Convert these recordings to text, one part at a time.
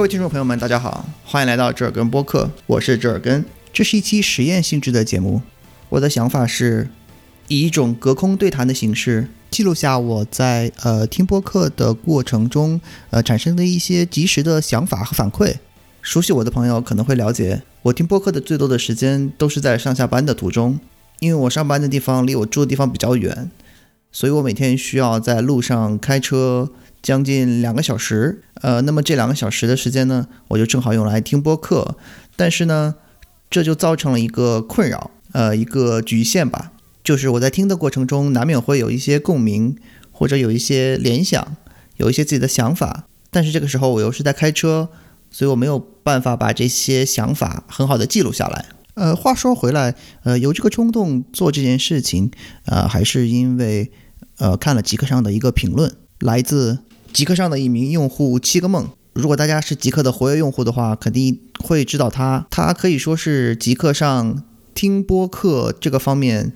各位听众朋友们，大家好，欢迎来到折耳根播客，我是折耳根。这是一期实验性质的节目。我的想法是，以一种隔空对谈的形式，记录下我在呃听播客的过程中呃产生的一些及时的想法和反馈。熟悉我的朋友可能会了解，我听播客的最多的时间都是在上下班的途中，因为我上班的地方离我住的地方比较远，所以我每天需要在路上开车。将近两个小时，呃，那么这两个小时的时间呢，我就正好用来听播客。但是呢，这就造成了一个困扰，呃，一个局限吧，就是我在听的过程中，难免会有一些共鸣，或者有一些联想，有一些自己的想法。但是这个时候我又是在开车，所以我没有办法把这些想法很好的记录下来。呃，话说回来，呃，有这个冲动做这件事情，呃，还是因为，呃，看了极客上的一个评论，来自。极客上的一名用户七个梦，如果大家是极客的活跃用户的话，肯定会知道他。他可以说是极客上听播客这个方面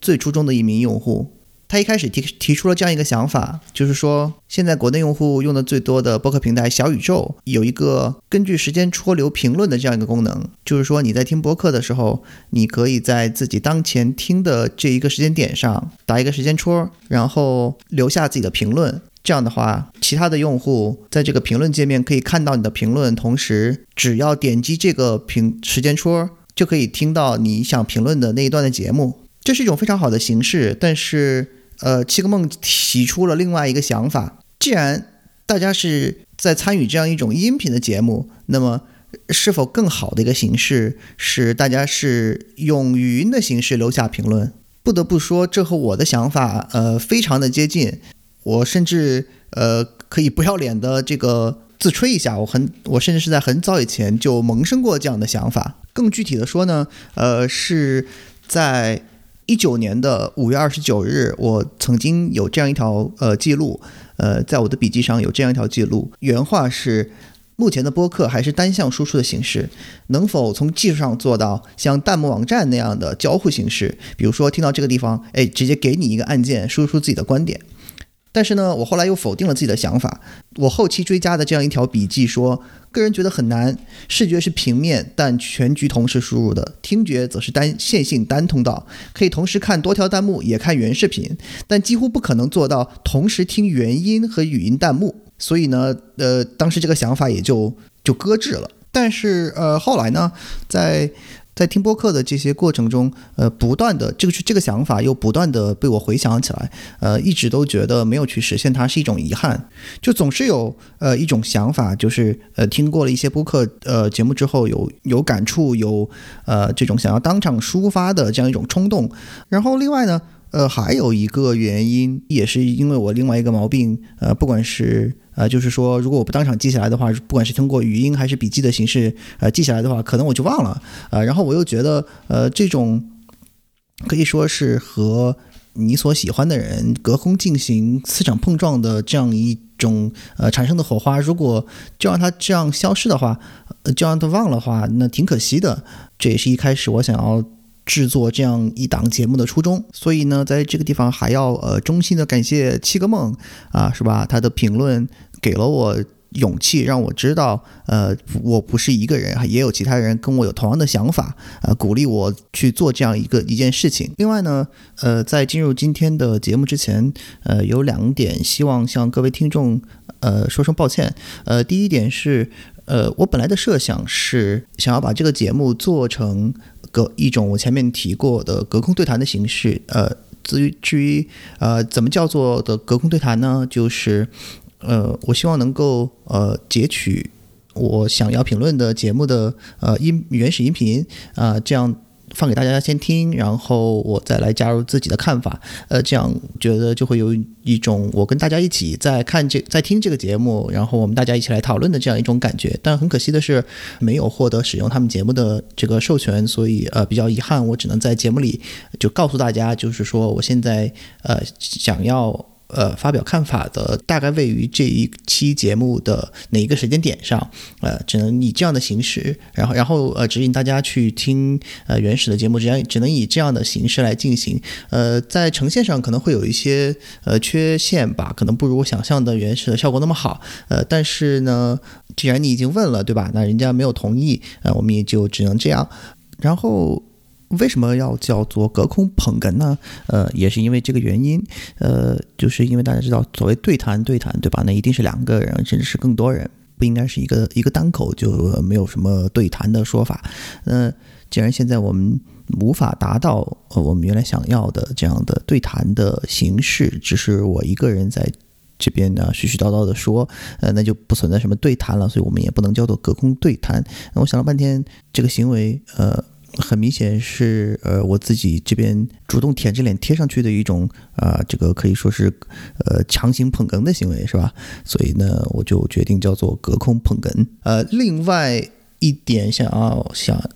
最出众的一名用户。他一开始提提出了这样一个想法，就是说，现在国内用户用的最多的播客平台小宇宙有一个根据时间戳留评论的这样一个功能，就是说你在听播客的时候，你可以在自己当前听的这一个时间点上打一个时间戳，然后留下自己的评论。这样的话，其他的用户在这个评论界面可以看到你的评论，同时只要点击这个评时间戳，就可以听到你想评论的那一段的节目。这是一种非常好的形式。但是，呃，七个梦提出了另外一个想法：既然大家是在参与这样一种音频的节目，那么是否更好的一个形式是大家是用语音的形式留下评论？不得不说，这和我的想法，呃，非常的接近。我甚至呃可以不要脸的这个自吹一下，我很我甚至是在很早以前就萌生过这样的想法。更具体的说呢，呃是在一九年的五月二十九日，我曾经有这样一条呃记录，呃在我的笔记上有这样一条记录，原话是：目前的播客还是单向输出的形式，能否从技术上做到像弹幕网站那样的交互形式？比如说听到这个地方，哎，直接给你一个按键，输出自己的观点。但是呢，我后来又否定了自己的想法。我后期追加的这样一条笔记说，个人觉得很难。视觉是平面，但全局同时输入的；听觉则是单线性单通道，可以同时看多条弹幕，也看原视频，但几乎不可能做到同时听原音和语音弹幕。所以呢，呃，当时这个想法也就就搁置了。但是呃，后来呢，在在听播客的这些过程中，呃，不断的这个这个想法又不断的被我回想起来，呃，一直都觉得没有去实现它是一种遗憾，就总是有呃一种想法，就是呃听过了一些播客呃节目之后有有感触，有呃这种想要当场抒发的这样一种冲动，然后另外呢。呃，还有一个原因，也是因为我另外一个毛病，呃，不管是呃，就是说，如果我不当场记下来的话，不管是通过语音还是笔记的形式，呃，记下来的话，可能我就忘了，呃，然后我又觉得，呃，这种可以说是和你所喜欢的人隔空进行磁场碰撞的这样一种呃产生的火花，如果就让它这样消失的话，就让它忘了的话，那挺可惜的。这也是一开始我想要。制作这样一档节目的初衷，所以呢，在这个地方还要呃衷心的感谢七个梦啊，是吧？他的评论给了我勇气，让我知道呃我不是一个人，也有其他人跟我有同样的想法，呃鼓励我去做这样一个一件事情。另外呢，呃在进入今天的节目之前，呃有两点希望向各位听众呃说声抱歉。呃第一点是呃我本来的设想是想要把这个节目做成。隔一种我前面提过的隔空对谈的形式，呃，至于至于呃怎么叫做的隔空对谈呢？就是呃，我希望能够呃截取我想要评论的节目的呃音原始音频啊，这样。放给大家先听，然后我再来加入自己的看法，呃，这样觉得就会有一种我跟大家一起在看这在听这个节目，然后我们大家一起来讨论的这样一种感觉。但很可惜的是，没有获得使用他们节目的这个授权，所以呃比较遗憾，我只能在节目里就告诉大家，就是说我现在呃想要呃发表看法的，大概位于这一期节目的哪一个时间点上，呃，只能以这样的形式，然后然后呃指引大家去听呃原始的节目，只只能以这样的形式来进行。呃，在呈现上可能会有一些呃缺陷吧，可能不如我想象的原始的效果那么好。呃，但是呢，既然你已经问了，对吧？那人家没有同意，呃，我们也就只能这样。然后。为什么要叫做隔空捧哏呢？呃，也是因为这个原因。呃，就是因为大家知道，所谓对谈对谈，对吧？那一定是两个人，甚至是更多人，不应该是一个一个单口就没有什么对谈的说法。那既然现在我们无法达到呃我们原来想要的这样的对谈的形式，只是我一个人在这边呢絮絮叨叨的说，呃，那就不存在什么对谈了，所以我们也不能叫做隔空对谈。那我想了半天，这个行为，呃。很明显是呃我自己这边主动舔着脸贴上去的一种啊，这个可以说是呃强行捧哏的行为是吧？所以呢，我就决定叫做隔空捧哏。呃，另外一点想要想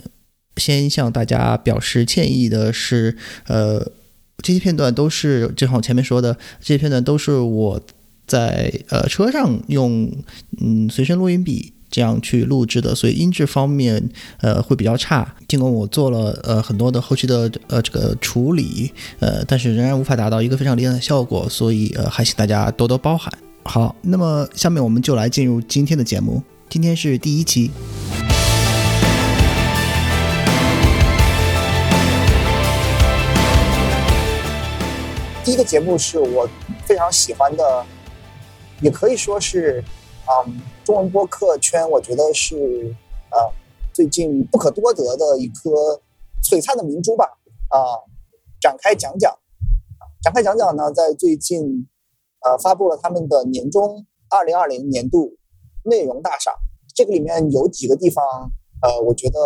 先向大家表示歉意的是，呃，这些片段都是就像我前面说的，这些片段都是我在呃车上用嗯随身录音笔。这样去录制的，所以音质方面，呃，会比较差。尽管我做了呃很多的后期的呃这个处理，呃，但是仍然无法达到一个非常理想的效果，所以呃，还请大家多多包涵。好，那么下面我们就来进入今天的节目。今天是第一期。第一个节目是我非常喜欢的，也可以说是。嗯，中文播客圈，我觉得是呃最近不可多得的一颗璀璨的明珠吧。啊，展开讲讲，展开讲讲呢，在最近呃发布了他们的年终二零二零年度内容大赏。这个里面有几个地方，呃，我觉得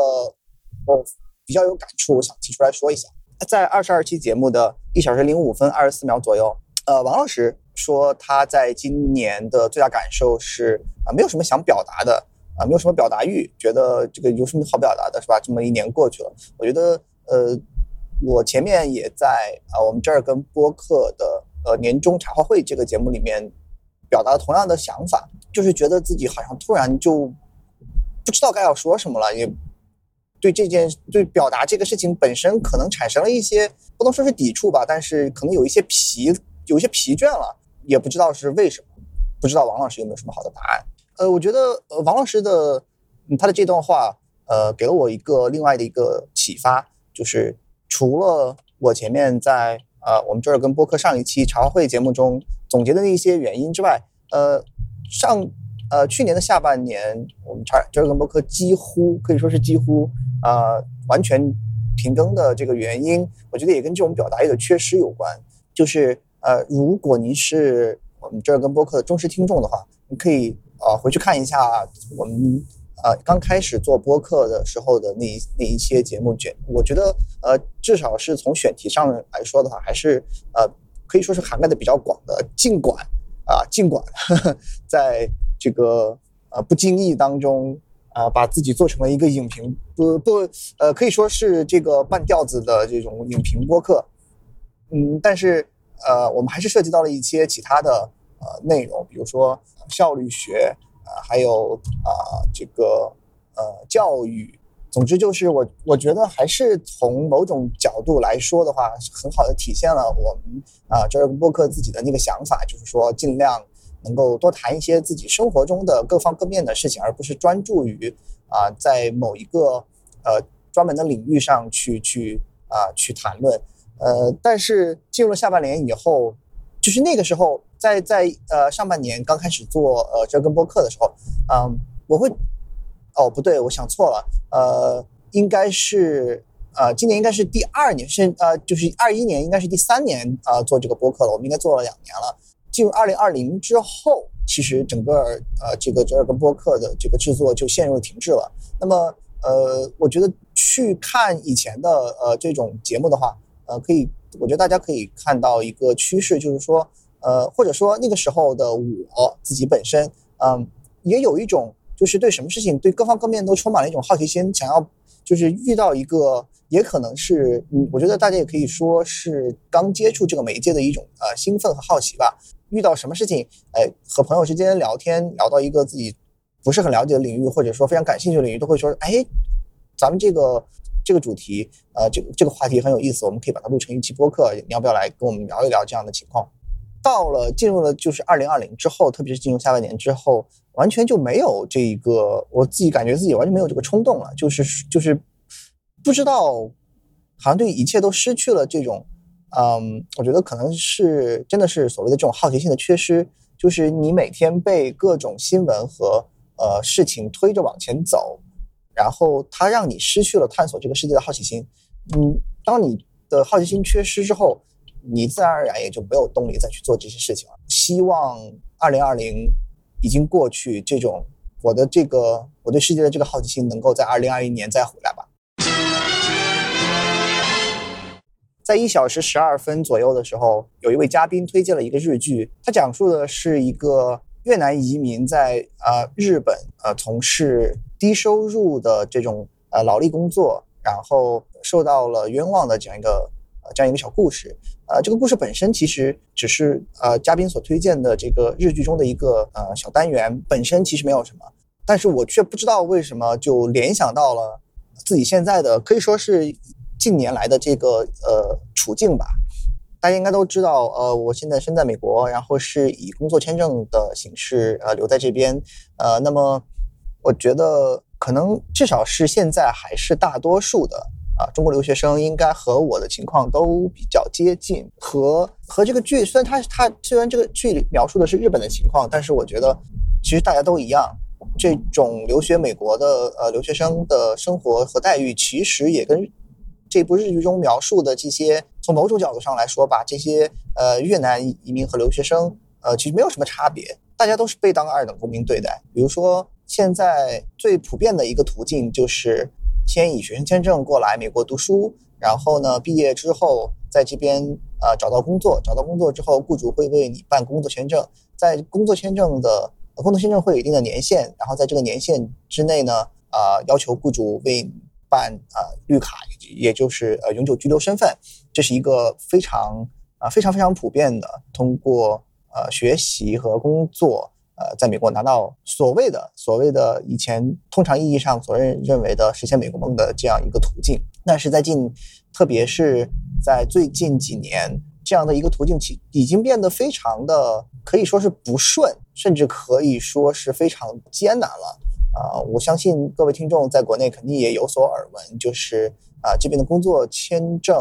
我比较有感触，我想提出来说一下。在二十二期节目的一小时零五分二十四秒左右，呃，王老师。说他在今年的最大感受是啊，没有什么想表达的啊，没有什么表达欲，觉得这个有什么好表达的，是吧？这么一年过去了，我觉得呃，我前面也在啊，我们这儿跟播客的呃年终茶话会这个节目里面表达了同样的想法，就是觉得自己好像突然就不知道该要说什么了，也对这件对表达这个事情本身可能产生了一些不能说是抵触吧，但是可能有一些疲有一些疲倦了。也不知道是为什么，不知道王老师有没有什么好的答案？呃，我觉得呃，王老师的他的这段话，呃，给了我一个另外的一个启发，就是除了我前面在呃我们这儿跟播客上一期茶话会节目中总结的那些原因之外，呃，上呃去年的下半年，我们茶这儿跟播客几乎可以说是几乎呃完全停更的这个原因，我觉得也跟这种表达欲的缺失有关，就是。呃，如果您是我们这儿跟播客的忠实听众的话，你可以呃回去看一下我们呃刚开始做播客的时候的那那一些节目卷。我觉得呃至少是从选题上来说的话，还是呃可以说是涵盖的比较广的。尽管啊，尽管呵呵 在这个呃不经意当中啊，把自己做成了一个影评不不呃可以说是这个半吊子的这种影评播客，嗯，但是。呃，我们还是涉及到了一些其他的呃内容，比如说效率学，啊，还有啊这个呃教育。总之就是我我觉得还是从某种角度来说的话，很好的体现了我们啊这个播客自己的那个想法，就是说尽量能够多谈一些自己生活中的各方各面的事情，而不是专注于啊在某一个呃专门的领域上去去啊去谈论。呃，但是进入了下半年以后，就是那个时候，在在呃上半年刚开始做呃这根播客的时候，嗯，我会，哦不对，我想错了，呃，应该是呃今年应该是第二年，是呃就是二一年应该是第三年啊做这个播客了，我们应该做了两年了。进入二零二零之后，其实整个呃这个这根播客的这个制作就陷入了停滞了。那么呃，我觉得去看以前的呃这种节目的话。呃，可以，我觉得大家可以看到一个趋势，就是说，呃，或者说那个时候的我自己本身，嗯，也有一种就是对什么事情，对各方各面都充满了一种好奇心，想要就是遇到一个也可能是，我觉得大家也可以说是刚接触这个媒介的一种呃兴奋和好奇吧。遇到什么事情，哎，和朋友之间聊天聊到一个自己不是很了解的领域，或者说非常感兴趣的领域，都会说，哎，咱们这个这个主题，呃，这个这个话题很有意思，我们可以把它录成一期播客，你要不要来跟我们聊一聊这样的情况？到了进入了就是二零二零之后，特别是进入下半年之后，完全就没有这一个，我自己感觉自己完全没有这个冲动了，就是就是不知道，好像对一切都失去了这种。嗯，我觉得可能是真的是所谓的这种好奇心的缺失，就是你每天被各种新闻和呃事情推着往前走，然后它让你失去了探索这个世界的好奇心。嗯，当你的好奇心缺失之后，你自然而然也就没有动力再去做这些事情了。希望二零二零已经过去，这种我的这个我对世界的这个好奇心能够在二零二一年再回来吧。在一小时十二分左右的时候，有一位嘉宾推荐了一个日剧，它讲述的是一个越南移民在呃日本呃从事低收入的这种呃劳力工作，然后受到了冤枉的这样一个呃这样一个小故事。呃，这个故事本身其实只是呃嘉宾所推荐的这个日剧中的一个呃小单元，本身其实没有什么，但是我却不知道为什么就联想到了自己现在的可以说是。近年来的这个呃处境吧，大家应该都知道。呃，我现在身在美国，然后是以工作签证的形式呃留在这边。呃，那么我觉得可能至少是现在还是大多数的啊中国留学生应该和我的情况都比较接近。和和这个剧虽然它它虽然这个剧里描述的是日本的情况，但是我觉得其实大家都一样。这种留学美国的呃留学生的生活和待遇，其实也跟。这部日剧中描述的这些，从某种角度上来说吧，这些呃越南移民和留学生，呃其实没有什么差别，大家都是被当二等公民对待。比如说，现在最普遍的一个途径就是先以学生签证过来美国读书，然后呢毕业之后在这边呃找到工作，找到工作之后，雇主会为你办工作签证，在工作签证的工作签证会有一定的年限，然后在这个年限之内呢，啊要求雇主为你办啊绿卡。也就是呃永久居留身份，这是一个非常啊非常非常普遍的，通过呃学习和工作呃在美国拿到所谓的所谓的以前通常意义上所认认为的实现美国梦的这样一个途径。但是在近，特别是在最近几年，这样的一个途径其已经变得非常的可以说是不顺，甚至可以说是非常艰难了。啊，我相信各位听众在国内肯定也有所耳闻，就是。啊，这边的工作签证，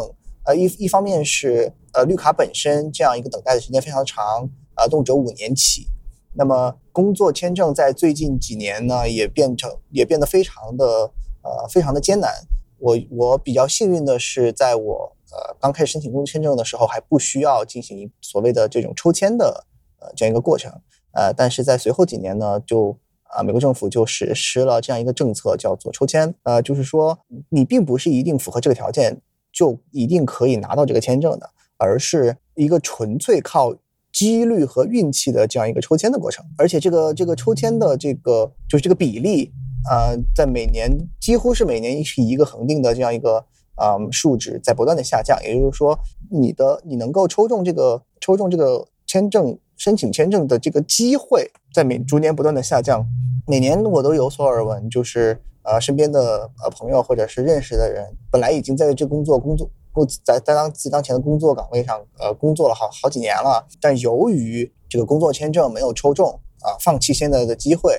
呃，一一方面是呃绿卡本身这样一个等待的时间非常长，啊，动辄五年起。那么工作签证在最近几年呢，也变成也变得非常的呃非常的艰难。我我比较幸运的是，在我呃刚开始申请工作签证的时候，还不需要进行所谓的这种抽签的呃这样一个过程。呃，但是在随后几年呢，就啊，美国政府就实施了这样一个政策，叫做抽签。呃，就是说你并不是一定符合这个条件，就一定可以拿到这个签证的，而是一个纯粹靠几率和运气的这样一个抽签的过程。而且这个这个抽签的这个就是这个比例，呃，在每年几乎是每年是一个恒定的这样一个嗯数值在不断的下降。也就是说，你的你能够抽中这个抽中这个签证。申请签证的这个机会在每逐年不断的下降，每年我都有所耳闻，就是呃身边的呃朋友或者是认识的人，本来已经在这工作工作工在在当自己当前的工作岗位上呃工作了好好几年了，但由于这个工作签证没有抽中啊，放弃现在的机会，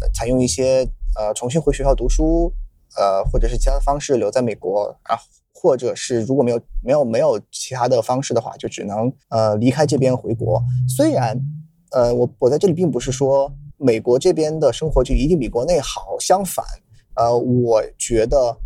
呃，采用一些呃重新回学校读书，呃或者是其他的方式留在美国，然后。或者是如果没有没有没有其他的方式的话，就只能呃离开这边回国。虽然呃我我在这里并不是说美国这边的生活就一定比国内好，相反，呃我觉得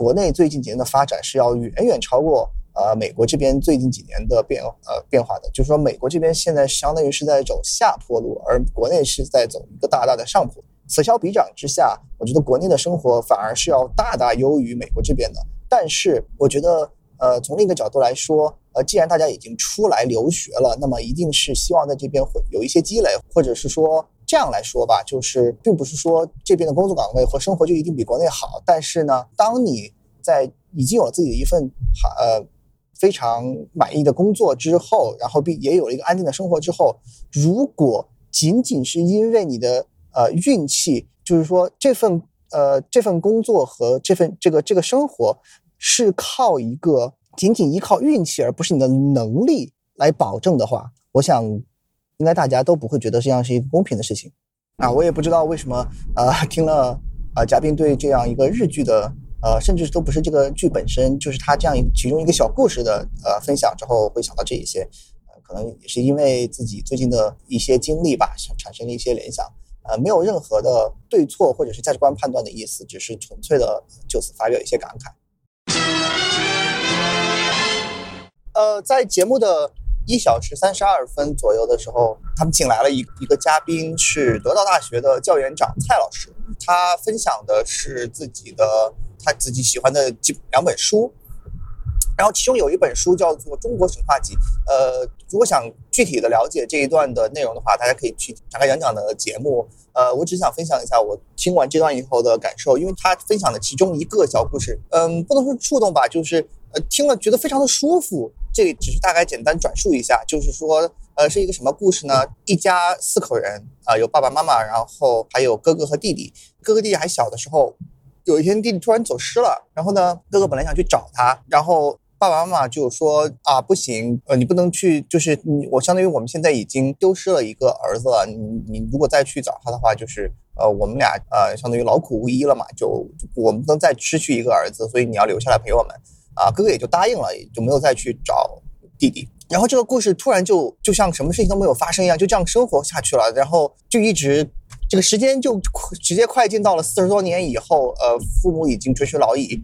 国内最近几年的发展是要远远超过呃美国这边最近几年的变呃变化的。就是说美国这边现在相当于是在走下坡路，而国内是在走一个大大的上坡。此消彼长之下，我觉得国内的生活反而是要大大优于美国这边的。但是我觉得，呃，从另一个角度来说，呃，既然大家已经出来留学了，那么一定是希望在这边会有一些积累，或者是说这样来说吧，就是并不是说这边的工作岗位和生活就一定比国内好。但是呢，当你在已经有自己的一份好呃非常满意的工作之后，然后并也有了一个安定的生活之后，如果仅仅是因为你的呃运气，就是说这份呃这份工作和这份这个这个生活是靠一个仅仅依靠运气，而不是你的能力来保证的话，我想应该大家都不会觉得这样是一个公平的事情啊！我也不知道为什么呃听了啊嘉宾对这样一个日剧的呃甚至都不是这个剧本身，就是他这样一其中一个小故事的呃分享之后，会想到这一些。呃可能也是因为自己最近的一些经历吧，产生了一些联想。呃，没有任何的对错或者是价值观判断的意思，只是纯粹的就此发表一些感慨。呃，在节目的一小时三十二分左右的时候，他们请来了一一个嘉宾，是得道大学的教员长蔡老师，他分享的是自己的他自己喜欢的几两本书。然后其中有一本书叫做《中国神话集》，呃，如果想具体的了解这一段的内容的话，大家可以去展开讲讲的节目。呃，我只想分享一下我听完这段以后的感受，因为他分享的其中一个小故事，嗯，不能说触动吧，就是呃听了觉得非常的舒服。这里只是大概简单转述一下，就是说，呃，是一个什么故事呢？一家四口人啊，有爸爸妈妈，然后还有哥哥和弟弟。哥哥弟弟还小的时候，有一天弟弟突然走失了，然后呢，哥哥本来想去找他，然后。爸爸妈妈就说啊，不行，呃，你不能去，就是你，我相当于我们现在已经丢失了一个儿子了，你你如果再去找他的话，就是呃，我们俩呃，相当于劳苦无依了嘛，就我们不能再失去一个儿子，所以你要留下来陪我们，啊，哥哥也就答应了，也就没有再去找弟弟。然后这个故事突然就就像什么事情都没有发生一样，就这样生活下去了，然后就一直这个时间就直接快进到了四十多年以后，呃，父母已经垂垂老矣。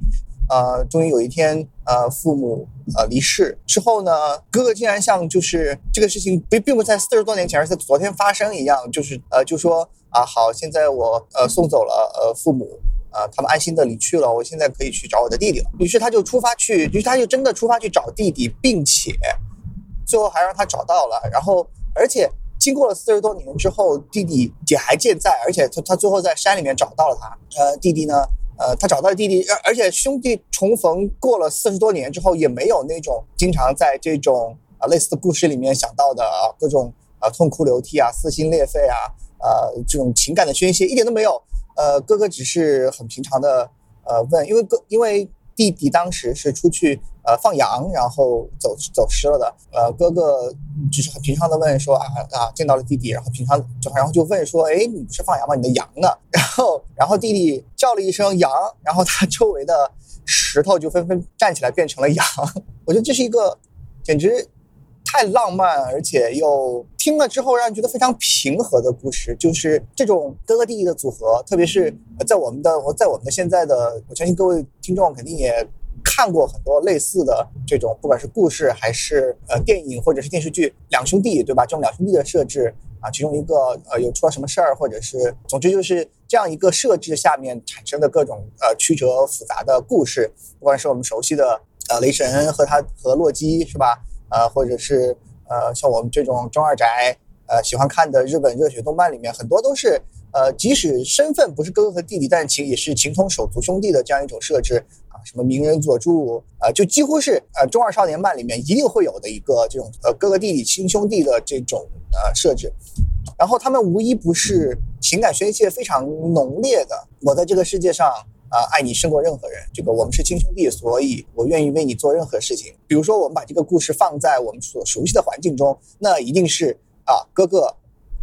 呃，终于有一天，呃，父母呃离世之后呢，哥哥竟然像就是这个事情并并不在四十多年前，而在昨天发生一样，就是呃就说啊好，现在我呃送走了呃父母，啊他们安心的离去了，我现在可以去找我的弟弟了。于是他就出发去，于是他就真的出发去找弟弟，并且最后还让他找到了。然后而且经过了四十多年之后，弟弟也还健在，而且他他最后在山里面找到了他。呃，弟弟呢？呃，他找到了弟弟，而而且兄弟重逢过了四十多年之后，也没有那种经常在这种啊类似的故事里面想到的啊各种啊痛哭流涕啊撕心裂肺啊呃这种情感的宣泄一点都没有。呃，哥哥只是很平常的呃问，因为哥因为。弟弟当时是出去呃放羊，然后走走失了的。呃，哥哥只是很平常的问说啊啊，见到了弟弟，然后平常就然后就问说，哎，你不是放羊吗？你的羊呢？然后然后弟弟叫了一声羊，然后他周围的石头就纷纷站起来变成了羊。我觉得这是一个简直。太浪漫，而且又听了之后让人觉得非常平和的故事，就是这种哥哥弟弟的组合，特别是在我们的我在我们的现在的，我相信各位听众肯定也看过很多类似的这种，不管是故事还是呃电影或者是电视剧，两兄弟对吧？这种两兄弟的设置啊，其中一个呃有出了什么事儿，或者是总之就是这样一个设置下面产生的各种呃曲折复杂的故事，不管是我们熟悉的呃雷神和他和洛基是吧？呃，或者是呃，像我们这种中二宅，呃，喜欢看的日本热血动漫里面，很多都是呃，即使身份不是哥哥和弟弟，但情也是情同手足兄弟的这样一种设置啊。什么鸣人佐助啊，就几乎是呃中二少年漫里面一定会有的一个这种呃哥哥弟弟亲兄弟的这种呃设置。然后他们无一不是情感宣泄非常浓烈的。我在这个世界上。啊，爱你胜过任何人。这个我们是亲兄弟，所以我愿意为你做任何事情。比如说，我们把这个故事放在我们所熟悉的环境中，那一定是啊，哥哥，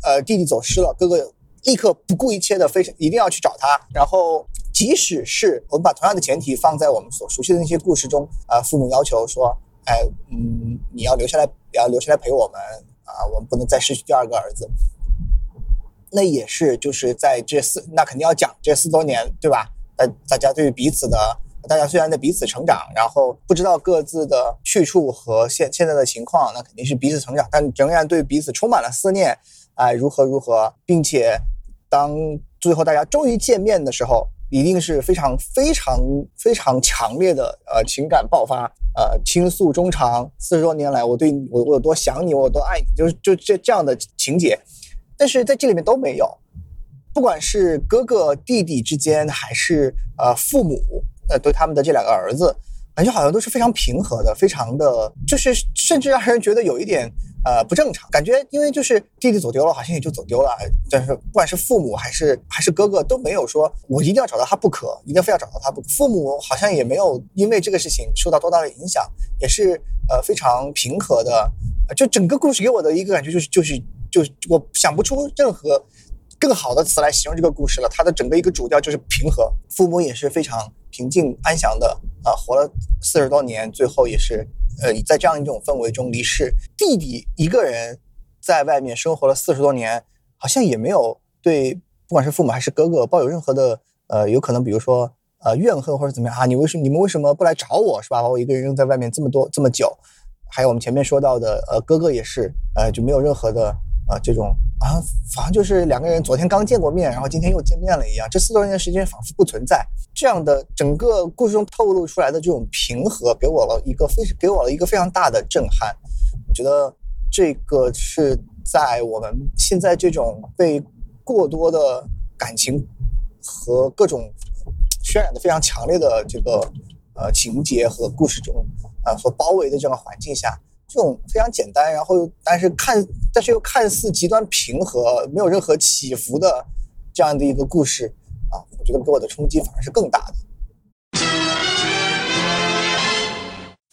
呃，弟弟走失了，哥哥立刻不顾一切的非常一定要去找他。然后，即使是我们把同样的前提放在我们所熟悉的那些故事中，啊，父母要求说，哎，嗯，你要留下来，要留下来陪我们啊，我们不能再失去第二个儿子。那也是就是在这四，那肯定要讲这四多年，对吧？大大家对于彼此的，大家虽然在彼此成长，然后不知道各自的去处和现现在的情况，那肯定是彼此成长，但仍然对彼此充满了思念，哎，如何如何，并且当最后大家终于见面的时候，一定是非常非常非常强烈的呃情感爆发，呃倾诉衷肠，四十多年来我对我我有多想你，我有多爱你，就是就这这样的情节，但是在这里面都没有。不管是哥哥弟弟之间，还是呃父母呃对他们的这两个儿子，感觉好像都是非常平和的，非常的，就是甚至让人觉得有一点呃不正常。感觉因为就是弟弟走丢了，好像也就走丢了，但是不管是父母还是还是哥哥都没有说我一定要找到他不可，一定非要找到他不可。父母好像也没有因为这个事情受到多大的影响，也是呃非常平和的。就整个故事给我的一个感觉就是就是就是我想不出任何。更好的词来形容这个故事了。它的整个一个主调就是平和，父母也是非常平静安详的啊，活了四十多年，最后也是呃在这样一种氛围中离世。弟弟一个人在外面生活了四十多年，好像也没有对不管是父母还是哥哥抱有任何的呃有可能，比如说呃怨恨或者怎么样啊？你为什么你们为什么不来找我是吧？把我一个人扔在外面这么多这么久？还有我们前面说到的呃哥哥也是呃就没有任何的。啊，这种啊，好像就是两个人昨天刚见过面，然后今天又见面了一样。这四多年的时间仿佛不存在。这样的整个故事中透露出来的这种平和，给我了一个非给我了一个非常大的震撼。我觉得这个是在我们现在这种被过多的感情和各种渲染的非常强烈的这个呃情节和故事中啊所包围的这样环境下。这种非常简单，然后但是看，但是又看似极端平和，没有任何起伏的这样的一个故事啊，我觉得给我的冲击反而是更大的。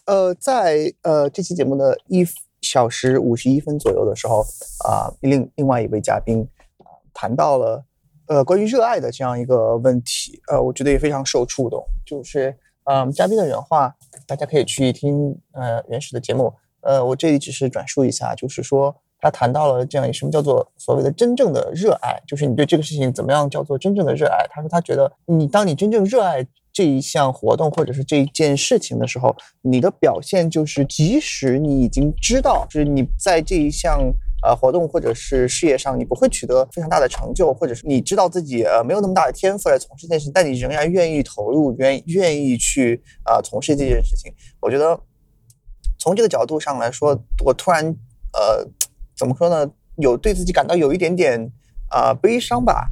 呃，在呃这期节目的一小时五十一分左右的时候啊，另另外一位嘉宾啊谈到了呃关于热爱的这样一个问题，呃，我觉得也非常受触动，就是嗯嘉宾的原话，大家可以去听呃原始的节目。呃，我这里只是转述一下，就是说他谈到了这样什么叫做所谓的真正的热爱，就是你对这个事情怎么样叫做真正的热爱。他说他觉得你当你真正热爱这一项活动或者是这一件事情的时候，你的表现就是即使你已经知道，就是你在这一项呃活动或者是事业上你不会取得非常大的成就，或者是你知道自己呃没有那么大的天赋来从事这件事情，但你仍然愿意投入，愿愿意去啊从事这件事情。我觉得。从这个角度上来说，我突然，呃，怎么说呢？有对自己感到有一点点啊悲伤吧，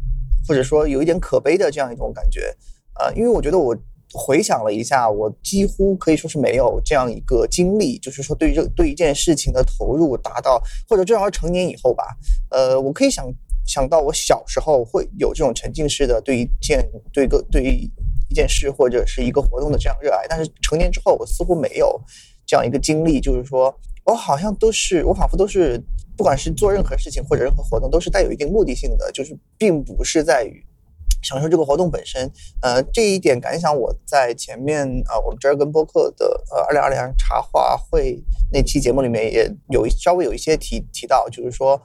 或者说有一点可悲的这样一种感觉，呃，因为我觉得我回想了一下，我几乎可以说是没有这样一个经历，就是说对这对一件事情的投入达到，或者至少成年以后吧，呃，我可以想想到我小时候会有这种沉浸式的对一件对个对一件事或者是一个活动的这样热爱，但是成年之后我似乎没有。这样一个经历，就是说我好像都是，我仿佛都是，不管是做任何事情或者任何活动，都是带有一定目的性的，就是并不是在于享受这个活动本身。呃，这一点感想，我在前面啊，我们这儿跟播客的呃二零二零茶话会那期节目里面也有稍微有一些提提到，就是说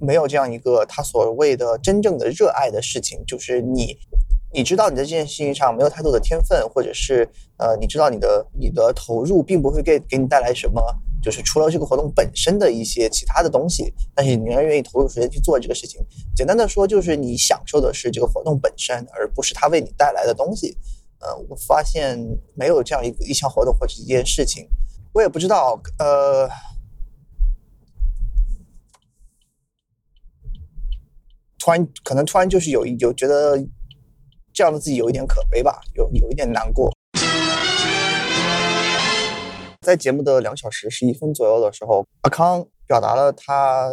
没有这样一个他所谓的真正的热爱的事情，就是你。你知道你在这件事情上没有太多的天分，或者是呃，你知道你的你的投入并不会给给你带来什么，就是除了这个活动本身的一些其他的东西，但是你仍然愿意投入时间去做这个事情。简单的说，就是你享受的是这个活动本身，而不是它为你带来的东西。呃，我发现没有这样一个一项活动或者一件事情，我也不知道，呃，突然可能突然就是有有觉得。这样的自己有一点可悲吧，有有一点难过。在节目的两小时十一分左右的时候，阿康表达了他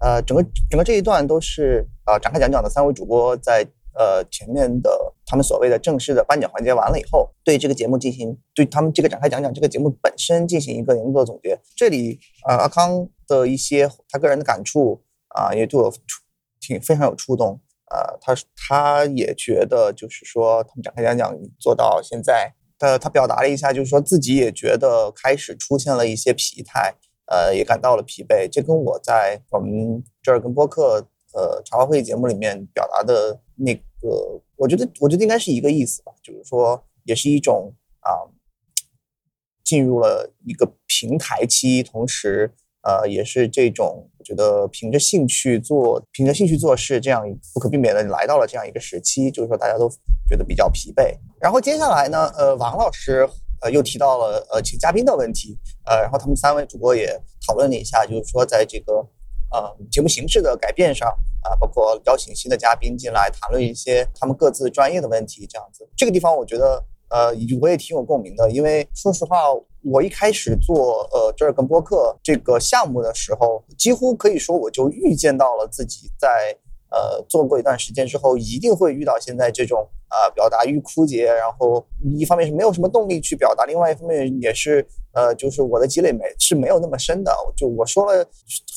呃整个整个这一段都是呃展开讲讲的三位主播在呃前面的他们所谓的正式的颁奖环节完了以后，对这个节目进行对他们这个展开讲讲这个节目本身进行一个年度的总结。这里呃阿康的一些他个人的感触啊也对我触挺非常有触动。呃，他他也觉得，就是说，他们展开讲讲做到现在，他他表达了一下，就是说自己也觉得开始出现了一些疲态，呃，也感到了疲惫。这跟我在我们这儿跟播客呃茶话会节目里面表达的那个，我觉得我觉得应该是一个意思吧，就是说，也是一种啊，进入了一个平台期，同时。呃，也是这种，我觉得凭着兴趣做，凭着兴趣做事，这样不可避免的来到了这样一个时期，就是说大家都觉得比较疲惫。然后接下来呢，呃，王老师呃又提到了呃请嘉宾的问题，呃，然后他们三位主播也讨论了一下，就是说在这个呃节目形式的改变上啊，包括邀请新的嘉宾进来谈论一些他们各自专业的问题，这样子。这个地方我觉得。呃，我也挺有共鸣的，因为说实话，我一开始做呃这儿跟播客这个项目的时候，几乎可以说我就预见到了自己在呃做过一段时间之后，一定会遇到现在这种啊表达欲枯竭，然后一方面是没有什么动力去表达，另外一方面也是呃就是我的积累没是没有那么深的，就我说了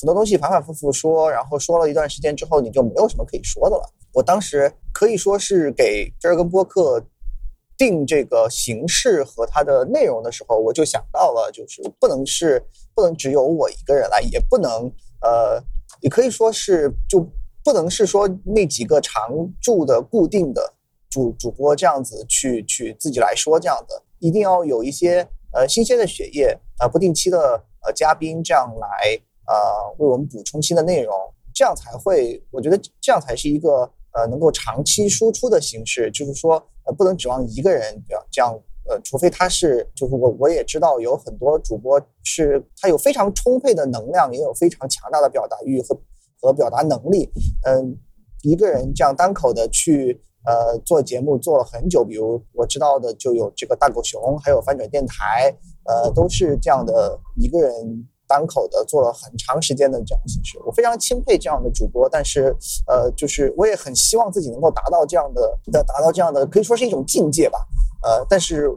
很多东西反反复复说，然后说了一段时间之后，你就没有什么可以说的了。我当时可以说是给这儿跟播客。定这个形式和它的内容的时候，我就想到了，就是不能是不能只有我一个人来，也不能呃，也可以说是就不能是说那几个常驻的固定的主主播这样子去去自己来说这样的，一定要有一些呃新鲜的血液啊，不定期的呃嘉宾这样来呃为我们补充新的内容，这样才会，我觉得这样才是一个。呃，能够长期输出的形式，就是说，不能指望一个人这样这样，呃，除非他是，就是我我也知道有很多主播是，他有非常充沛的能量，也有非常强大的表达欲和和表达能力，嗯，一个人这样单口的去，呃，做节目做了很久，比如我知道的就有这个大狗熊，还有翻转电台，呃，都是这样的一个人。单口的做了很长时间的这样的形式，我非常钦佩这样的主播，但是，呃，就是我也很希望自己能够达到这样的，达到这样的，可以说是一种境界吧，呃，但是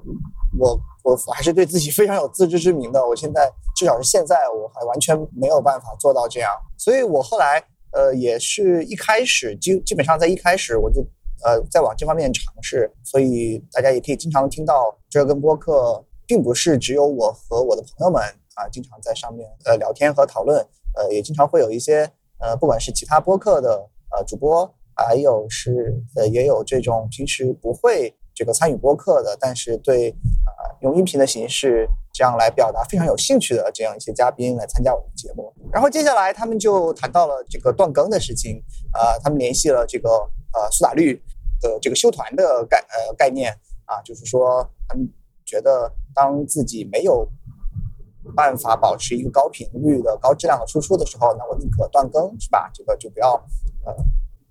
我我还是对自己非常有自知之明的，我现在至少是现在我还完全没有办法做到这样，所以我后来，呃，也是一开始基基本上在一开始我就，呃，在往这方面尝试，所以大家也可以经常听到这跟播客，并不是只有我和我的朋友们。啊，经常在上面呃聊天和讨论，呃，也经常会有一些呃，不管是其他播客的呃主播，还有是呃也有这种平时不会这个参与播客的，但是对啊用音频的形式这样来表达非常有兴趣的这样一些嘉宾来参加我们节目。然后接下来他们就谈到了这个断更的事情，啊，他们联系了这个呃苏打绿的这个修团的概呃概念啊，就是说他们觉得当自己没有。办法保持一个高频率的高质量的输出的时候，那我宁可断更，是吧？这个就不要，呃，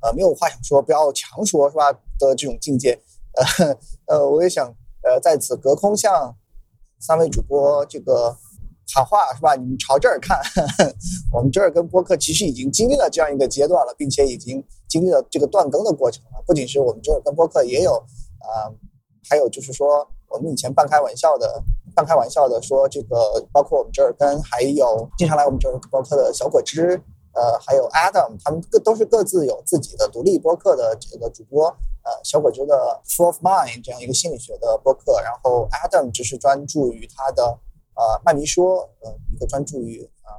呃，没有话想说，不要强说，是吧？的这种境界，呃，呃，我也想，呃，在此隔空向三位主播这个喊话，是吧？你们朝这儿看，我们这儿跟播客其实已经经历了这样一个阶段了，并且已经经历了这个断更的过程了。不仅是我们这儿跟播客也有，啊，还有就是说，我们以前半开玩笑的。半开玩笑的说，这个包括我们这儿跟还有经常来我们这儿播客的小果汁，呃，还有 Adam，他们各都是各自有自己的独立播客的这个主播。呃，小果汁的 Full of Mind 这样一个心理学的播客，然后 Adam 只是专注于他的呃麦迷说，呃，一个专注于啊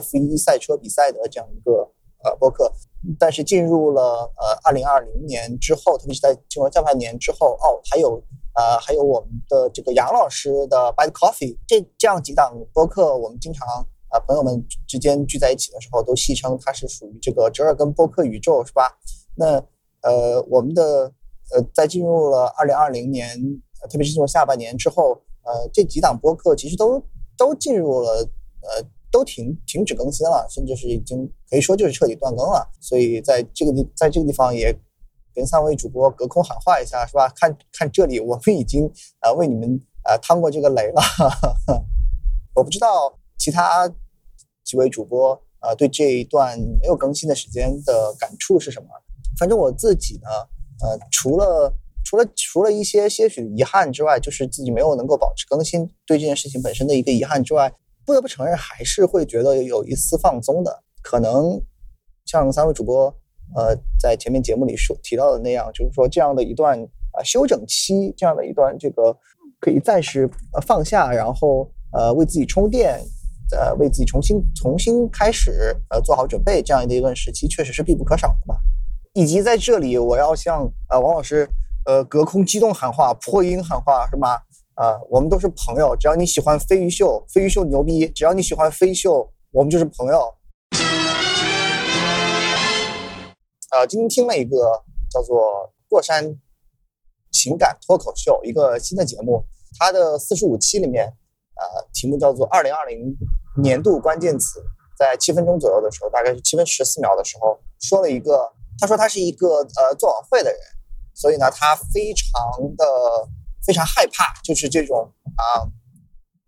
F1 赛车比赛的这样一个呃播客。但是进入了呃二零二零年之后，特别是在进入下半年之后，哦，还有。呃，还有我们的这个杨老师的 Bad Coffee，这这样几档播客，我们经常啊朋友们之间聚在一起的时候，都戏称它是属于这个折耳根播客宇宙，是吧？那呃，我们的呃，在进入了二零二零年，特别是进入下半年之后，呃，这几档播客其实都都进入了呃，都停停止更新了，甚至是已经可以说就是彻底断更了。所以在这个地，在这个地方也。跟三位主播隔空喊话一下，是吧？看看这里，我们已经呃为你们呃趟过这个雷了。我不知道其他几位主播呃对这一段没有更新的时间的感触是什么？反正我自己呢，呃，除了除了除了一些些许遗憾之外，就是自己没有能够保持更新，对这件事情本身的一个遗憾之外，不得不承认还是会觉得有一丝放松的。可能像三位主播。呃，在前面节目里说提到的那样，就是说这样的一段啊休整期，这样的一段这个可以暂时呃放下，然后呃为自己充电，呃为自己重新重新开始呃做好准备，这样的一段时期确实是必不可少的吧。以及在这里，我要向呃王老师呃隔空激动喊话，破音喊话是吧？啊，我们都是朋友，只要你喜欢飞鱼秀，飞鱼秀牛逼，只要你喜欢飞秀，我们就是朋友。呃，今天听了一个叫做《过山情感脱口秀》一个新的节目，它的四十五期里面，呃，题目叫做“二零二零年度关键词”。在七分钟左右的时候，大概是七分十四秒的时候，说了一个，他说他是一个呃做晚会的人，所以呢，他非常的非常害怕，就是这种啊，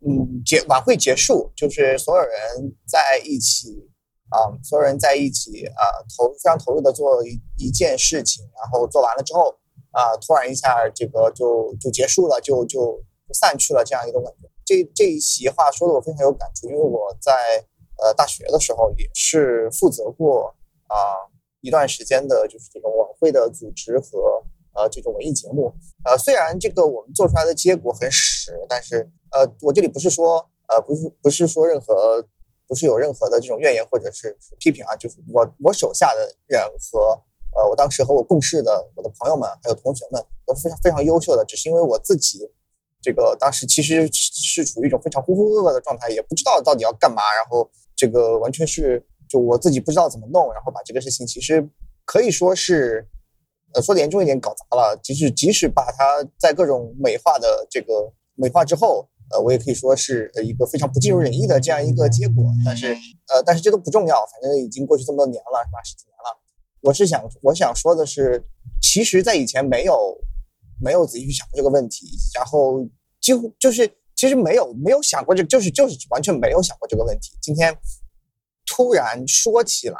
嗯，结晚会结束，就是所有人在一起啊，所有人在一起啊，投非常投入的做一一件事情，然后做完了之后啊，突然一下这个就就结束了，就就散去了这样一个感觉。这这一席话说的我非常有感触，因为我在呃大学的时候也是负责过啊一段时间的，就是这种晚会的组织和。呃，这种文艺节目，呃，虽然这个我们做出来的结果很屎，但是，呃，我这里不是说，呃，不是不是说任何，不是有任何的这种怨言或者是批评啊，就是我我手下的人和，呃，我当时和我共事的我的朋友们还有同学们都非常非常优秀的，只是因为我自己，这个当时其实是处于一种非常浑浑噩噩的状态，也不知道到底要干嘛，然后这个完全是就我自己不知道怎么弄，然后把这个事情其实可以说是。呃，说的严重一点，搞砸了。即使即使把它在各种美化的这个美化之后，呃，我也可以说是一个非常不尽如人意的这样一个结果。但是，呃，但是这都不重要，反正已经过去这么多年了，是吧？十几年了。我是想，我想说的是，其实，在以前没有没有仔细去想过这个问题，然后几乎就是其实没有没有想过这，就是就是完全没有想过这个问题。今天突然说起来。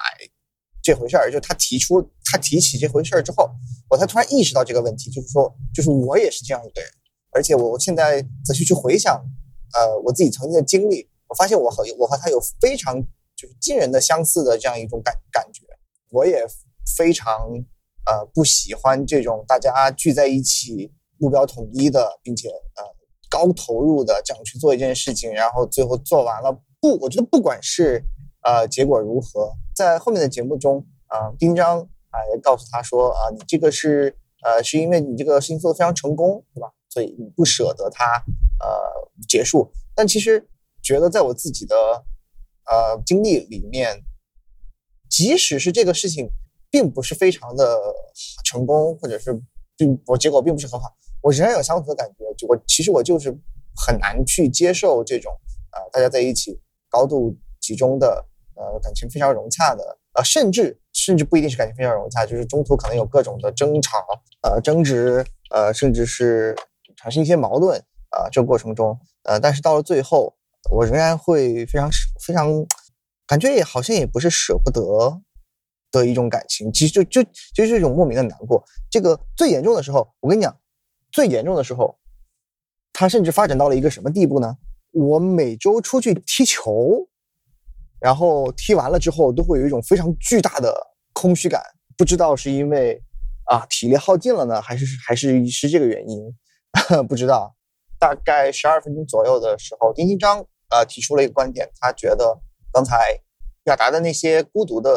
这回事儿，就他提出他提起这回事儿之后，我才突然意识到这个问题，就是说，就是我也是这样一个人，而且我我现在仔细去回想，呃，我自己曾经的经历，我发现我和我和他有非常就是惊人的相似的这样一种感感觉，我也非常呃不喜欢这种大家聚在一起目标统一的，并且呃高投入的这样去做一件事情，然后最后做完了，不，我觉得不管是。呃，结果如何？在后面的节目中，啊，丁章啊告诉他说，啊，你这个是，呃，是因为你这个事情做的非常成功，对吧？所以你不舍得它，呃，结束。但其实觉得在我自己的，呃，经历里面，即使是这个事情并不是非常的成功，或者是并我结果并不是很好，我仍然有相同的感觉。就我其实我就是很难去接受这种，呃，大家在一起高度集中的。呃，感情非常融洽的，呃，甚至甚至不一定是感情非常融洽，就是中途可能有各种的争吵，呃，争执，呃，甚至是产生一些矛盾，啊，这个过程中，呃，但是到了最后，我仍然会非常非常，感觉也好像也不是舍不得的一种感情，其实就就就是一种莫名的难过。这个最严重的时候，我跟你讲，最严重的时候，它甚至发展到了一个什么地步呢？我每周出去踢球。然后踢完了之后，都会有一种非常巨大的空虚感，不知道是因为啊体力耗尽了呢，还是还是是这个原因，不知道。大概十二分钟左右的时候，丁丁章呃提出了一个观点，他觉得刚才表达的那些孤独的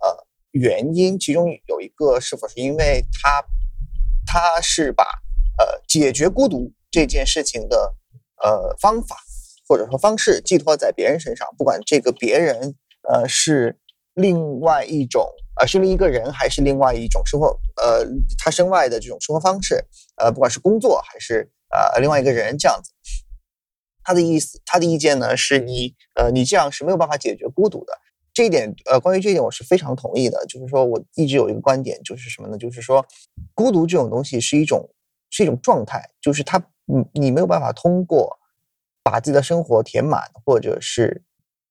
呃原因，其中有一个是否是因为他他是把呃解决孤独这件事情的呃方法。或者说方式寄托在别人身上，不管这个别人呃是另外一种呃是另一个人，还是另外一种生活呃他身外的这种生活方式，呃不管是工作还是呃另外一个人这样子，他的意思他的意见呢是你呃你这样是没有办法解决孤独的这一点呃关于这一点我是非常同意的，就是说我一直有一个观点就是什么呢？就是说孤独这种东西是一种是一种状态，就是他你你没有办法通过。把自己的生活填满，或者是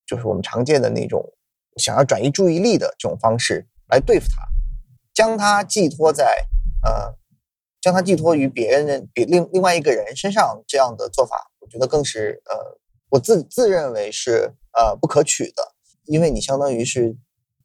就是我们常见的那种想要转移注意力的这种方式来对付他，将他寄托在呃，将他寄托于别人的别另另外一个人身上，这样的做法，我觉得更是呃，我自自认为是呃不可取的，因为你相当于是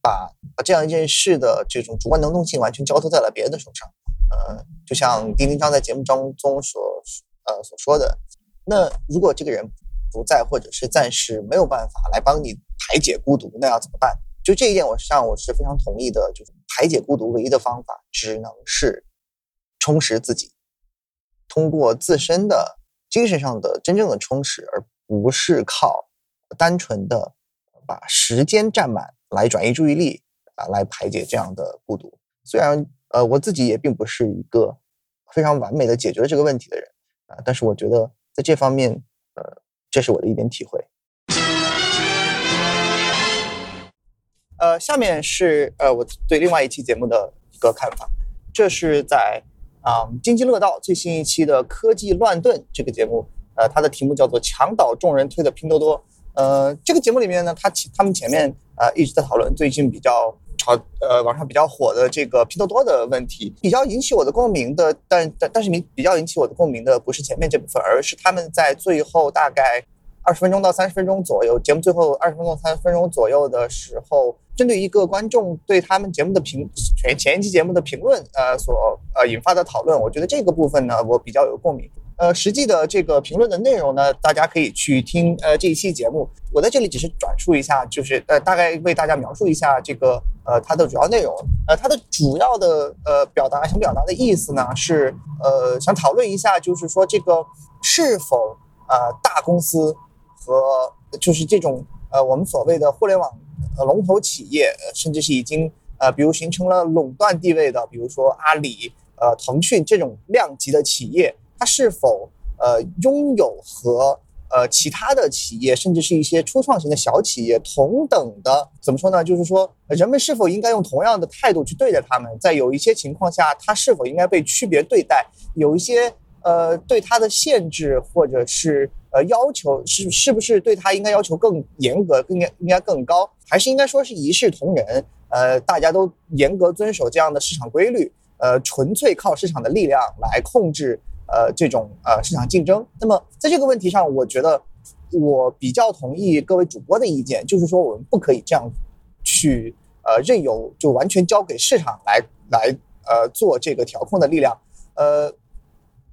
把把这样一件事的这种主观能动性完全交托在了别人的手上，呃，就像丁丁章在节目当中所呃所说的。那如果这个人不在，或者是暂时没有办法来帮你排解孤独，那要怎么办？就这一点，我实际上我是非常同意的。就是排解孤独唯一的方法，只能是充实自己，通过自身的精神上的真正的充实，而不是靠单纯的把时间占满来转移注意力啊，来排解这样的孤独。虽然呃，我自己也并不是一个非常完美的解决了这个问题的人啊，但是我觉得。在这方面，呃，这是我的一点体会。呃，下面是呃我对另外一期节目的一个看法。这是在啊，津津乐道最新一期的科技乱炖这个节目，呃，它的题目叫做“墙倒众人推的拼多多”。呃，这个节目里面呢，他他们前面呃一直在讨论最近比较炒呃网上比较火的这个拼多多的问题，比较引起我的共鸣的，但但但是比比较引起我的共鸣的不是前面这部分，而是他们在最后大概二十分钟到三十分钟左右，节目最后二十分钟三十分钟左右的时候，针对一个观众对他们节目的评前前一期节目的评论，呃所呃引发的讨论，我觉得这个部分呢，我比较有共鸣。呃，实际的这个评论的内容呢，大家可以去听呃这一期节目。我在这里只是转述一下，就是呃大概为大家描述一下这个呃它的主要内容。呃，它的主要的呃表达想表达的意思呢是呃想讨论一下，就是说这个是否呃大公司和就是这种呃我们所谓的互联网呃龙头企业，甚至是已经呃比如形成了垄断地位的，比如说阿里、呃腾讯这种量级的企业。它是否呃拥有和呃其他的企业，甚至是一些初创型的小企业同等的怎么说呢？就是说，人们是否应该用同样的态度去对待他们？在有一些情况下，它是否应该被区别对待？有一些呃对它的限制或者是呃要求，是是不是对它应该要求更严格，更应应该更高？还是应该说是一视同仁？呃，大家都严格遵守这样的市场规律？呃，纯粹靠市场的力量来控制？呃，这种呃市场竞争，那么在这个问题上，我觉得我比较同意各位主播的意见，就是说我们不可以这样去呃任由就完全交给市场来来呃做这个调控的力量。呃，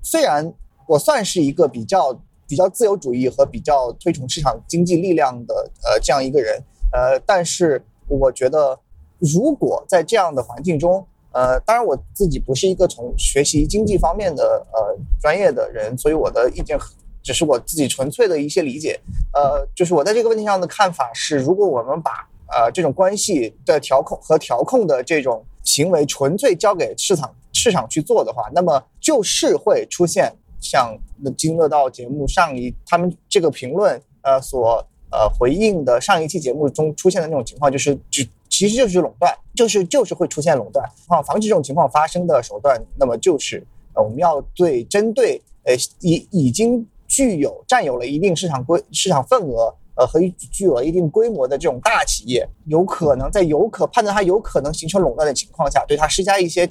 虽然我算是一个比较比较自由主义和比较推崇市场经济力量的呃这样一个人，呃，但是我觉得如果在这样的环境中，呃，当然我自己不是一个从学习经济方面的呃专业的人，所以我的意见只是我自己纯粹的一些理解。呃，就是我在这个问题上的看法是，如果我们把呃这种关系的调控和调控的这种行为纯粹交给市场市场去做的话，那么就是会出现像《金乐道》节目上一他们这个评论呃所呃回应的上一期节目中出现的那种情况，就是只。其实就是垄断，就是就是会出现垄断啊，防止这种情况发生的手段，那么就是呃我们要对针对呃已已经具有占有了一定市场规市场份额呃和具有了一定规模的这种大企业，有可能在有可判断它有可能形成垄断的情况下，对它施加一些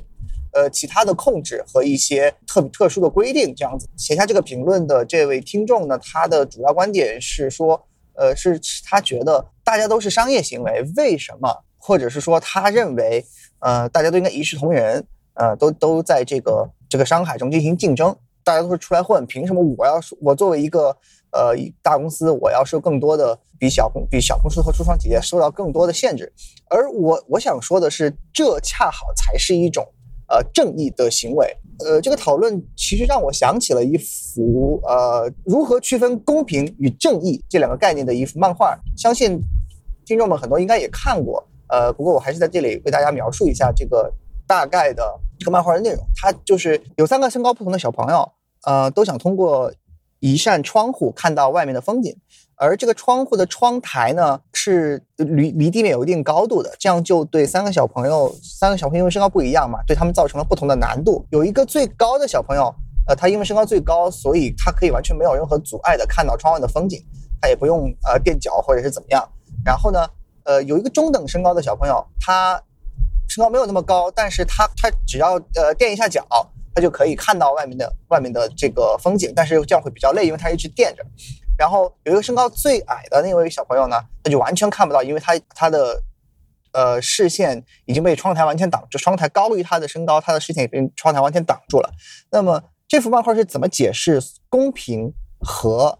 呃其他的控制和一些特特殊的规定，这样子。写下这个评论的这位听众呢，他的主要观点是说，呃，是他觉得大家都是商业行为，为什么？或者是说，他认为，呃，大家都应该一视同仁，呃，都都在这个这个商海中进行竞争，大家都是出来混，凭什么我要我作为一个呃大公司，我要受更多的比小公比小公司和初创企业受到更多的限制？而我我想说的是，这恰好才是一种呃正义的行为。呃，这个讨论其实让我想起了一幅呃如何区分公平与正义这两个概念的一幅漫画，相信听众们很多应该也看过。呃，不过我还是在这里为大家描述一下这个大概的这个漫画的内容。它就是有三个身高不同的小朋友，呃，都想通过一扇窗户看到外面的风景，而这个窗户的窗台呢是离离地面有一定高度的，这样就对三个小朋友，三个小朋友因为身高不一样嘛，对他们造成了不同的难度。有一个最高的小朋友，呃，他因为身高最高，所以他可以完全没有任何阻碍的看到窗外的风景，他也不用呃垫脚或者是怎么样。然后呢？呃，有一个中等身高的小朋友，他身高没有那么高，但是他他只要呃垫一下脚，他就可以看到外面的外面的这个风景，但是这样会比较累，因为他一直垫着。然后有一个身高最矮的那位小朋友呢，他就完全看不到，因为他他的呃视线已经被窗台完全挡住，窗台高于他的身高，他的视线也被窗台完全挡住了。那么这幅漫画是怎么解释公平和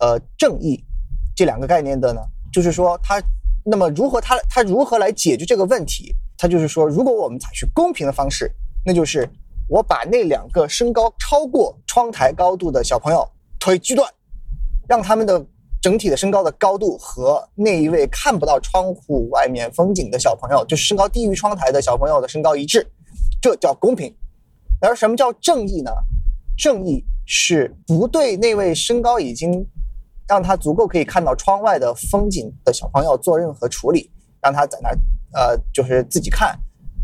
呃正义这两个概念的呢？就是说他。那么，如何他他如何来解决这个问题？他就是说，如果我们采取公平的方式，那就是我把那两个身高超过窗台高度的小朋友腿锯断，让他们的整体的身高的高度和那一位看不到窗户外面风景的小朋友，就是身高低于窗台的小朋友的身高一致，这叫公平。而什么叫正义呢？正义是不对那位身高已经。让他足够可以看到窗外的风景的小朋友做任何处理，让他在那呃就是自己看。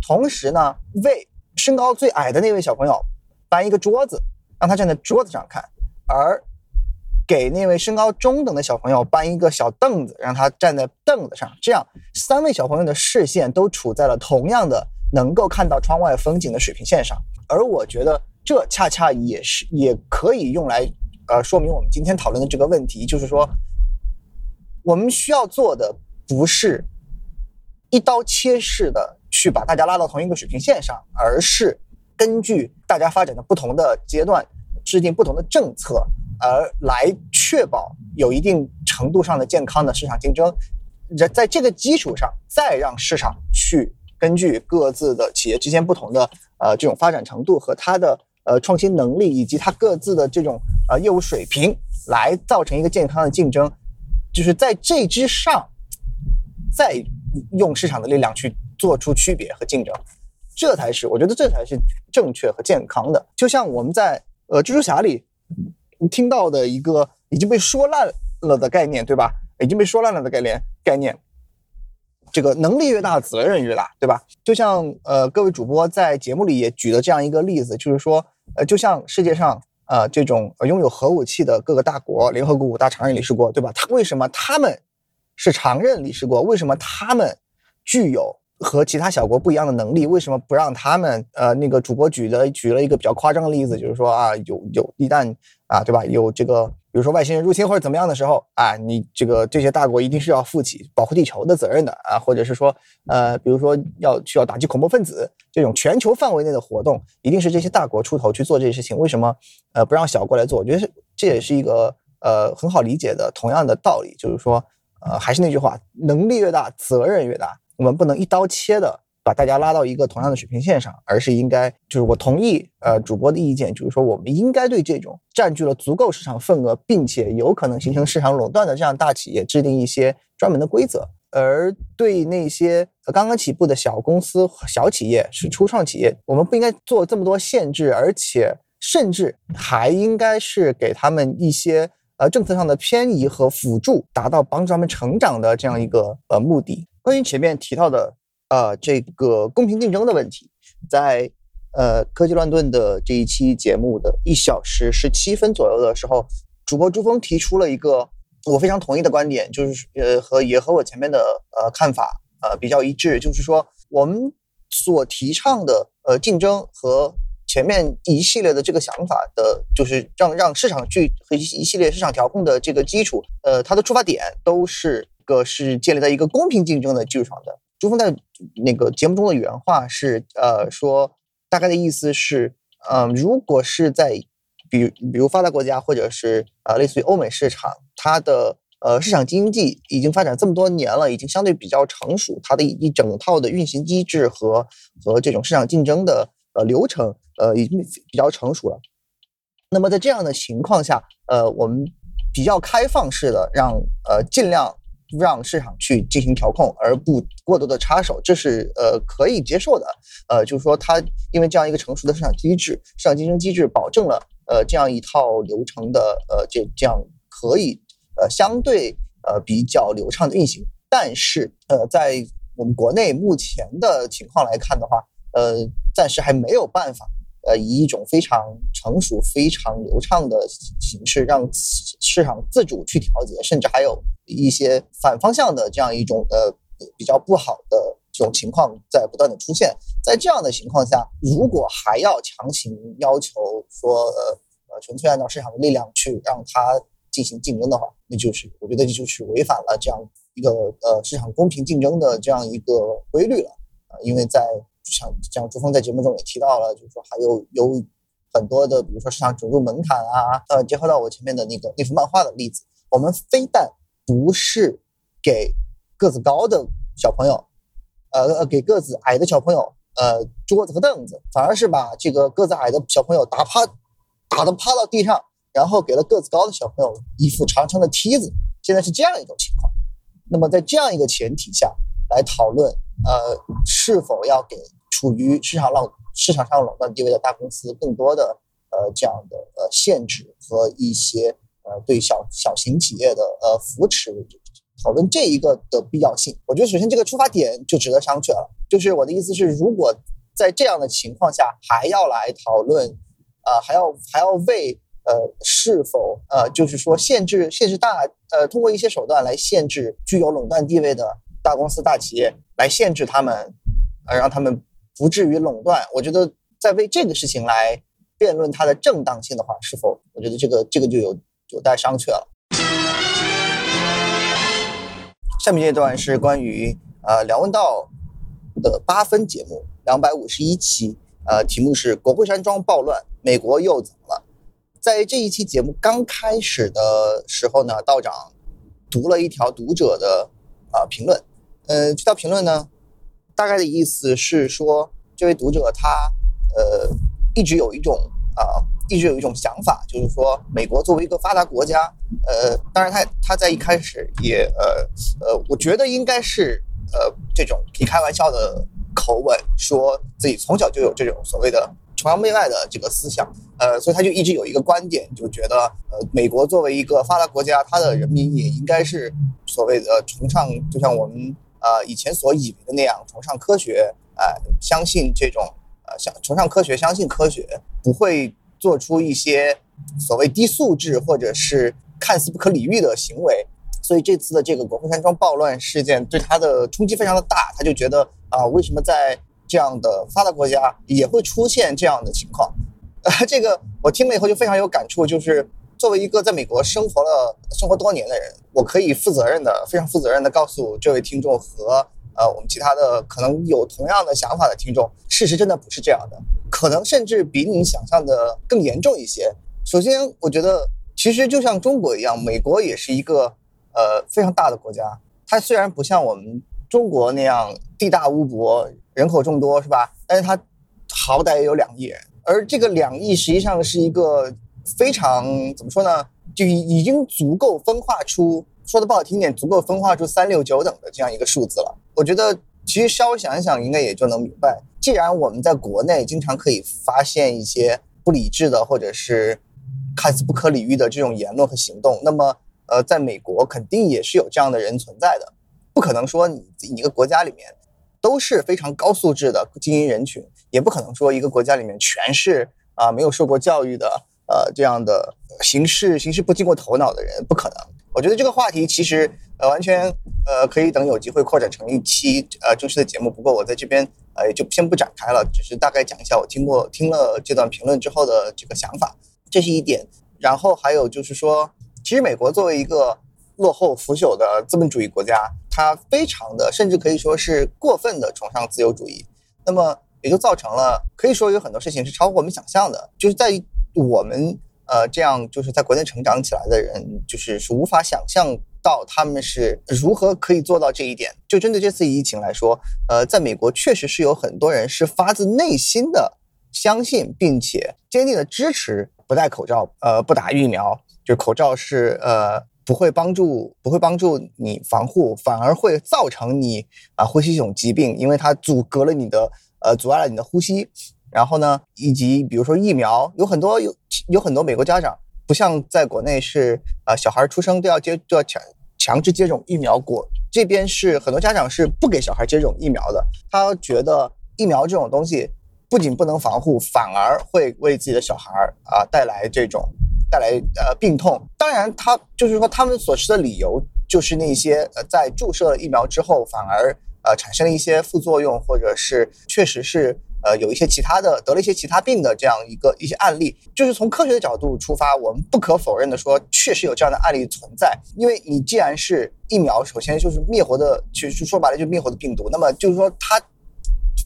同时呢，为身高最矮的那位小朋友，搬一个桌子，让他站在桌子上看，而给那位身高中等的小朋友搬一个小凳子，让他站在凳子上，这样三位小朋友的视线都处在了同样的能够看到窗外风景的水平线上。而我觉得这恰恰也是也可以用来呃说明我们今天讨论的这个问题，就是说我们需要做的不是一刀切式的去把大家拉到同一个水平线上，而是根据大家发展的不同的阶段制定不同的政策。而来确保有一定程度上的健康的市场竞争，在在这个基础上，再让市场去根据各自的企业之间不同的呃这种发展程度和它的呃创新能力以及它各自的这种呃业务水平，来造成一个健康的竞争，就是在这之上，再用市场的力量去做出区别和竞争，这才是我觉得这才是正确和健康的。就像我们在呃蜘蛛侠里。听到的一个已经被说烂了的概念，对吧？已经被说烂了的概念概念，这个能力越大，责任越大，对吧？就像呃，各位主播在节目里也举了这样一个例子，就是说，呃，就像世界上呃这种拥有核武器的各个大国，联合国五大常任理事国，对吧？他为什么他们是常任理事国？为什么他们具有？和其他小国不一样的能力，为什么不让他们？呃，那个主播举了举了一个比较夸张的例子，就是说啊，有有一旦啊，对吧？有这个，比如说外星人入侵或者怎么样的时候啊，你这个这些大国一定是要负起保护地球的责任的啊，或者是说，呃，比如说要需要打击恐怖分子这种全球范围内的活动，一定是这些大国出头去做这些事情。为什么呃不让小国来做？我觉得这也是一个呃很好理解的同样的道理，就是说，呃，还是那句话，能力越大，责任越大。我们不能一刀切的把大家拉到一个同样的水平线上，而是应该就是我同意呃主播的意见，就是说我们应该对这种占据了足够市场份额，并且有可能形成市场垄断的这样大企业制定一些专门的规则，而对那些刚刚起步的小公司、小企业是初创企业，我们不应该做这么多限制，而且甚至还应该是给他们一些呃政策上的偏移和辅助，达到帮助他们成长的这样一个呃目的。关于前面提到的，呃，这个公平竞争的问题，在呃科技乱炖的这一期节目的一小时十七分左右的时候，主播朱峰提出了一个我非常同意的观点，就是呃和也和我前面的呃看法呃比较一致，就是说我们所提倡的呃竞争和前面一系列的这个想法的，就是让让市场去和一系列市场调控的这个基础，呃，它的出发点都是。个是建立在一个公平竞争的基础上的。朱峰在那个节目中的原话是，呃，说大概的意思是，嗯，如果是在比比如发达国家或者是呃类似于欧美市场，它的呃市场经济已经发展这么多年了，已经相对比较成熟，它的一整套的运行机制和和这种市场竞争的呃流程，呃已经比较成熟了。那么在这样的情况下，呃，我们比较开放式的让呃尽量。让市场去进行调控，而不过多的插手，这是呃可以接受的。呃，就是说，它因为这样一个成熟的市场机制、市场竞争机制，保证了呃这样一套流程的呃这这样可以呃相对呃比较流畅的运行。但是呃，在我们国内目前的情况来看的话，呃，暂时还没有办法。呃，以一种非常成熟、非常流畅的形式，让市场自主去调节，甚至还有一些反方向的这样一种呃比较不好的这种情况在不断的出现。在这样的情况下，如果还要强行要求说呃呃纯粹按照市场的力量去让它进行竞争的话，那就是我觉得这就是违反了这样一个呃市场公平竞争的这样一个规律了啊，因为在。像像朱峰在节目中也提到了，就是说还有有很多的，比如说市场准入门槛啊，呃，结合到我前面的那个那幅漫画的例子，我们非但不是给个子高的小朋友，呃呃，给个子矮的小朋友，呃，桌子和凳子，反而是把这个个子矮的小朋友打趴，打的趴到地上，然后给了个子高的小朋友一副长长的梯子。现在是这样一种情况。那么在这样一个前提下来讨论，呃，是否要给处于市场垄市场上垄断地位的大公司，更多的呃这样的呃限制和一些呃对小小型企业的呃扶持，讨论这一个的必要性。我觉得首先这个出发点就值得商榷了。就是我的意思是，如果在这样的情况下还要来讨论啊，还要还要为呃是否呃就是说限制限制大呃通过一些手段来限制具有垄断地位的大公司大企业来限制他们，呃让他们不至于垄断。我觉得在为这个事情来辩论它的正当性的话，是否我觉得这个这个就有有待商榷了。下面这段是关于呃梁文道的八分节目两百五十一期，呃，题目是国会山庄暴乱，美国又怎么了？在这一期节目刚开始的时候呢，道长读了一条读者的啊、评论，呃，这条评论呢，大概的意思是说，这位读者他呃一直有一种啊、一直有一种想法，就是说美国作为一个发达国家，呃，当然他他在一开始也呃呃，我觉得应该是呃这种以开玩笑的口吻，说自己从小就有这种所谓的崇洋媚外的这个思想，呃，所以他就一直有一个观点，就觉得呃美国作为一个发达国家，它的人民也应该是所谓的崇尚，就像我们呃以前所以为的那样，崇尚科学，呃，相信这种呃相崇尚科学，相信科学，不会做出一些所谓低素质或者是看似不可理喻的行为。所以这次的这个国会山庄暴乱事件对他的冲击非常的大，他就觉得啊、为什么在这样的发达国家也会出现这样的情况？呃，这个我听了以后就非常有感触，就是作为一个在美国生活了生活多年的人，我可以负责任的、非常负责任的告诉这位听众和呃我们其他的可能有同样的想法的听众，事实真的不是这样的，可能甚至比你想象的更严重一些。首先，我觉得其实就像中国一样，美国也是一个呃非常大的国家，它虽然不像我们中国那样地大物博、人口众多，是吧？但是它好歹也有两亿人，而这个两亿实际上是一个非常怎么说呢？就已已经足够分化出，说的不好听点，足够分化出三六九等的这样一个数字了。我觉得其实稍微想一想，应该也就能明白，既然我们在国内经常可以发现一些不理智的或者是看似不可理喻的这种言论和行动，那么呃，在美国肯定也是有这样的人存在的。不可能说你一个国家里面都是非常高素质的精英人群，也不可能说一个国家里面全是啊、没有受过教育的呃这样的行事行事不经过头脑的人，不可能。我觉得这个话题其实呃完全呃可以等有机会扩展成一期呃正式的节目，不过我在这边呃就先不展开了，只是大概讲一下我听过听了这段评论之后的这个想法，这是一点。然后还有就是说，其实美国作为一个落后腐朽的资本主义国家，它非常的甚至可以说是过分的崇尚自由主义，那么也就造成了可以说有很多事情是超乎我们想象的，就是在我们呃这样就是在国内成长起来的人，就是是无法想象到他们是如何可以做到这一点。就针对这次疫情来说，呃，在美国确实是有很多人是发自内心的相信并且坚定的支持不戴口罩，呃，不打疫苗，就口罩是呃不会帮助不会帮助你防护，反而会造成你啊、呼吸系统疾病，因为它阻隔了你的呃阻碍了你的呼吸。然后呢，以及比如说疫苗，有很多有有很多美国家长不像在国内是啊、小孩出生都要接都要强强制接种疫苗国，这边是很多家长是不给小孩接种疫苗的，他觉得疫苗这种东西不仅不能防护，反而会为自己的小孩儿啊、带来这种带来呃病痛。当然，他就是说他们所持的理由就是那些呃在注射了疫苗之后反而呃产生了一些副作用，或者是确实是呃有一些其他的得了一些其他病的这样一个一些案例。就是从科学的角度出发，我们不可否认的说，确实有这样的案例存在。因为你既然是疫苗，首先就是灭活的，其实说白了就是灭活的病毒，那么就是说它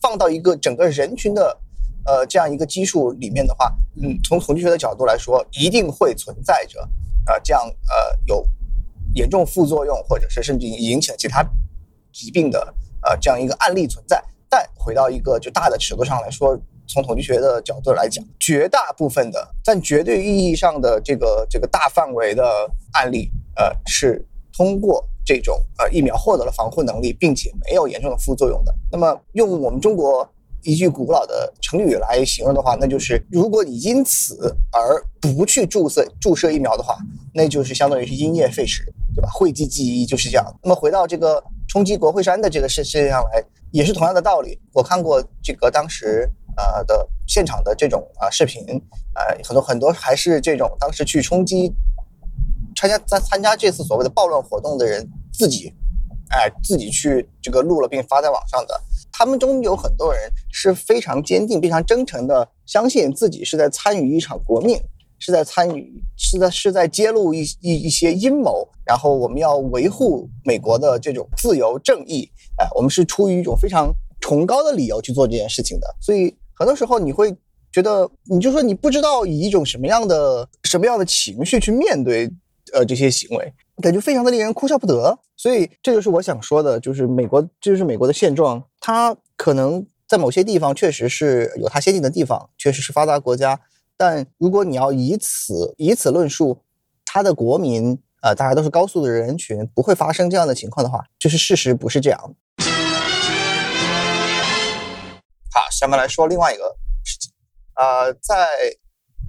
放到一个整个人群的呃这样一个基数里面的话，嗯，从统计学的角度来说，一定会存在着呃这样呃有严重副作用，或者是甚至引起了其他疾病的呃这样一个案例存在。再回到一个就大的尺度上来说，从统计学的角度来讲，绝大部分的在绝对意义上的这个这个大范围的案例，呃，是通过这种呃疫苗获得了防护能力，并且没有严重的副作用的。那么用我们中国一句古老的成语来形容的话，那就是如果你因此而不去注射注射疫苗的话，那就是相当于是因噎废食，对吧？讳疾忌医就是这样。那么回到这个冲击国会山的这个事事情上来，也是同样的道理。我看过这个当时呃的现场的这种啊视频，呃很多很多还是这种当时去冲击参加参参加这次所谓的暴乱活动的人自己，哎自己去这个录了并发在网上的。他们中有很多人是非常坚定、非常真诚的，相信自己是在参与一场革命，是在参与，是在是在揭露一一一些阴谋，然后我们要维护美国的这种自由正义，哎，我们是出于一种非常崇高的理由去做这件事情的。所以很多时候你会觉得，你就说你不知道以一种什么样的什么样的情绪去面对，呃，这些行为。感觉非常的令人哭笑不得，所以这就是我想说的，就是美国，这就是美国的现状。它可能在某些地方确实是有它先进的地方，确实是发达国家。但如果你要以此以此论述，它的国民，呃，大家都是高素质人群，不会发生这样的情况的话，就是事实不是这样。好，下面来说另外一个事情，呃，在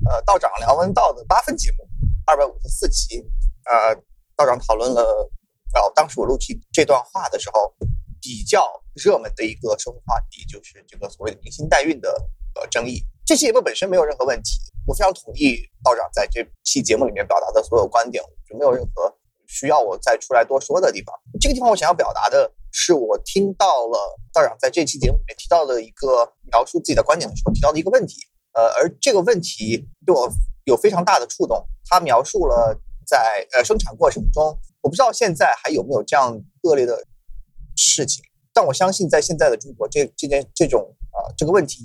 呃道长梁文道的八分节目二百五十四期，呃。道长讨论了，然后当时我录起这段话的时候，比较热门的一个社会话题就是这个所谓的明星代孕的呃争议。这期节目本身没有任何问题，我非常同意道长在这期节目里面表达的所有观点，就没有任何需要我再出来多说的地方。这个地方我想要表达的是，我听到了道长在这期节目里面提到的一个描述自己的观点的时候提到的一个问题，呃，而这个问题对我有非常大的触动。他描述了。在呃生产过程中，我不知道现在还有没有这样恶劣的事情，但我相信在现在的中国，这这件这种啊这个问题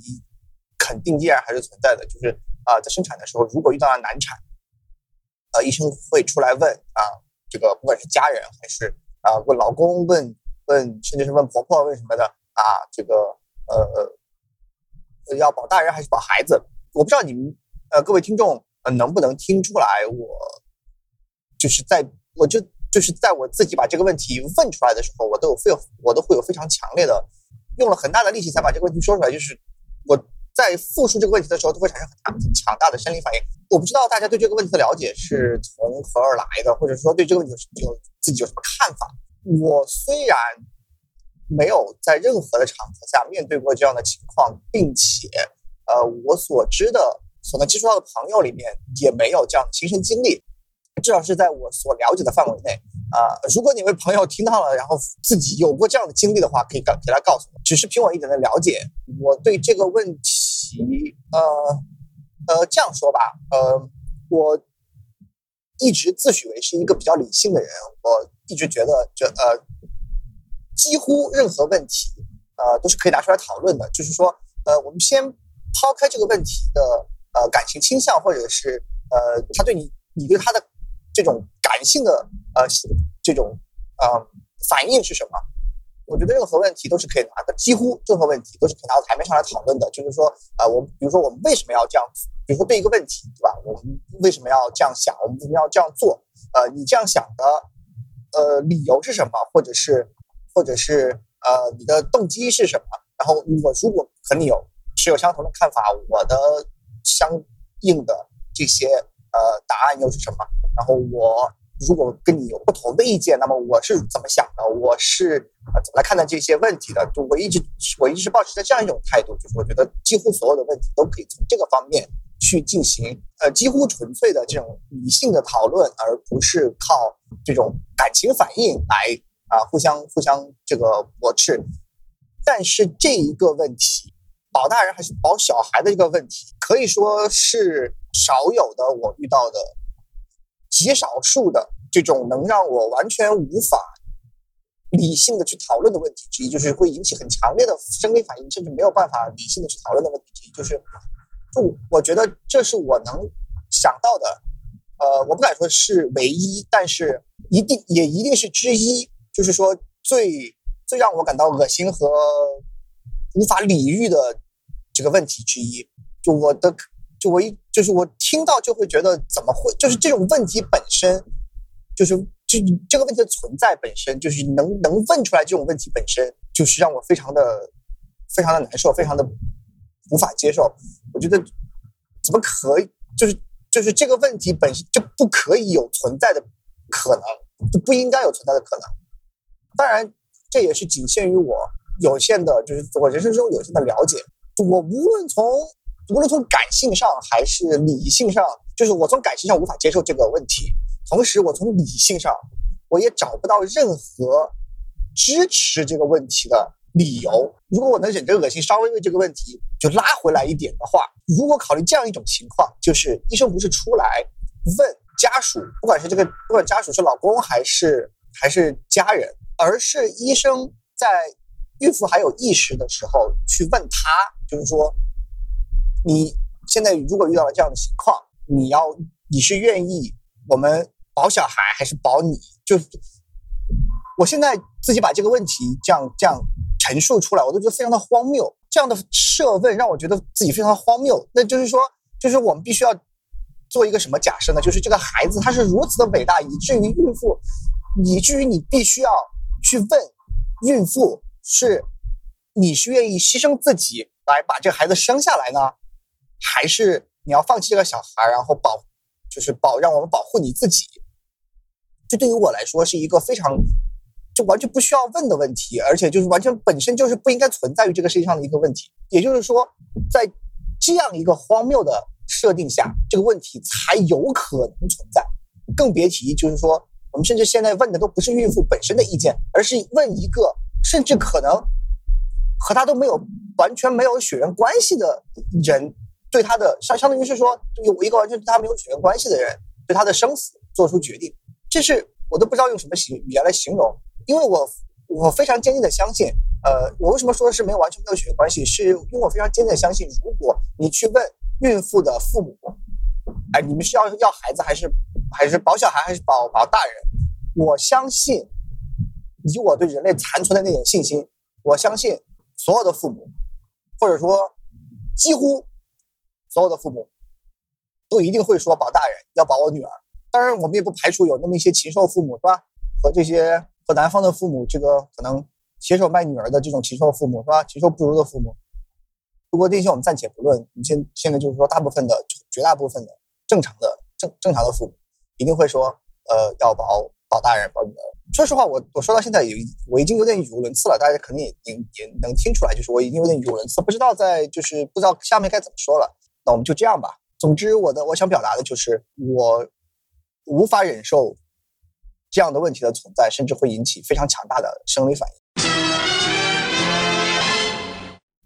肯定依然还是存在的。就是啊，在生产的时候，如果遇到了难产，呃，医生会出来问啊，这个不管是家人还是啊问老公、问问甚至是问婆婆问什么的啊，这个呃要保大人还是保孩子？我不知道你们呃各位听众呃能不能听出来我。就是在我就就是在我自己把这个问题问出来的时候，我都有非我都会有非常强烈的，用了很大的力气才把这个问题说出来。就是我在复述这个问题的时候，都会产生很大很强大的生理反应。我不知道大家对这个问题的了解是从何而来的，或者说对这个问题有自己有什么看法。我虽然没有在任何的场合下面对过这样的情况，并且呃，我所知的所能接触到的朋友里面也没有这样的亲身经历。至少是在我所了解的范围内啊。如果哪位朋友听到了，然后自己有过这样的经历的话，可以告可以来告诉我。只是凭我一点的了解，我对这个问题，及呃呃，这样说吧，呃，我一直自诩为是一个比较理性的人。我一直觉得，这呃，几乎任何问题，呃，都是可以拿出来讨论的。就是说，呃，我们先抛开这个问题的呃感情倾向，或者是呃，他对你，你对他的。这种感性的呃，这种呃反应是什么？我觉得任何问题都是可以拿的，几乎任何问题都是可以拿到台面上来讨论的。就是说，呃，我比如说我们为什么要这样？比如说对一个问题，对吧？我们为什么要这样想？我们为什么要这样做？呃，你这样想的呃理由是什么？或者是或者是呃你的动机是什么？然后我如果和你有持有相同的看法，我的相应的这些呃答案又是什么？然后我如果跟你有不同的意见，那么我是怎么想的？我是啊怎么来看待这些问题的？就我一直我一直保持着这样一种态度，就是我觉得几乎所有的问题都可以从这个方面去进行呃几乎纯粹的这种理性的讨论，而不是靠这种感情反应来啊互相互相这个驳斥。但是这一个问题，保大人还是保小孩的一个问题，可以说是少有的我遇到的。极少数的这种能让我完全无法理性的去讨论的问题之一，就是会引起很强烈的生理反应，甚至没有办法理性的去讨论的问题之一，就是，就我觉得这是我能想到的，呃，我不敢说是唯一，但是一定也一定是之一，就是说最最让我感到恶心和无法理喻的这个问题之一，就我的。就我一就是我听到就会觉得怎么会就是这种问题本身，就是就这个问题的存在本身就是能能问出来这种问题本身就是让我非常的非常的难受，非常的无法接受。我觉得怎么可以就是就是这个问题本身就不可以有存在的可能，就不应该有存在的可能。当然，这也是仅限于我有限的，就是我人生中有限的了解。我无论从无论从感性上还是理性上，就是我从感性上无法接受这个问题，同时我从理性上我也找不到任何支持这个问题的理由。如果我能忍着恶心，稍微为这个问题就拉回来一点的话，如果考虑这样一种情况，就是医生不是出来问家属，不管是这个不管家属是老公还是还是家人，而是医生在孕妇还有意识的时候去问他，就是说。你现在如果遇到了这样的情况，你要你是愿意我们保小孩还是保你？就我现在自己把这个问题这样这样陈述出来，我都觉得非常的荒谬。这样的设问让我觉得自己非常的荒谬。那就是说，就是我们必须要做一个什么假设呢？就是这个孩子他是如此的伟大，以至于孕妇，以至于你必须要去问孕妇，是你是愿意牺牲自己来把这个孩子生下来呢？还是你要放弃这个小孩，然后保，就是保让我们保护你自己。这对于我来说是一个非常，就完全不需要问的问题，而且就是完全本身就是不应该存在于这个世界上的一个问题。也就是说，在这样一个荒谬的设定下，这个问题才有可能存在。更别提就是说，我们甚至现在问的都不是孕妇本身的意见，而是问一个甚至可能和他都没有完全没有血缘关系的人。对他的相相当于是说，有一个完全对他没有血缘关系的人对他的生死做出决定，这是我都不知道用什么形语言来形容，因为我我非常坚定的相信，呃，我为什么说是没有完全没有血缘关系，是因为我非常坚定的相信，如果你去问孕妇的父母，哎，你们是要要孩子还是还是保小孩还是保保大人？我相信，以我对人类残存的那点信心，我相信所有的父母，或者说几乎。所有的父母都一定会说保大人要保我女儿，当然我们也不排除有那么一些禽兽父母，是吧？和这些和男方的父母这个可能携手卖女儿的这种禽兽父母，是吧？禽兽不如的父母。不过这些我们暂且不论，你现现在就是说，大部分的绝大部分的正常的正正常的父母一定会说，呃，要保保大人保女儿。说实话，我我说到现在有我已经有点语无伦次了，大家肯定也也也能听出来，就是我已经有点语无伦次，不知道在就是不知道下面该怎么说了。那我们就这样吧。总之，我的我想表达的就是，我无法忍受这样的问题的存在，甚至会引起非常强大的生理反应。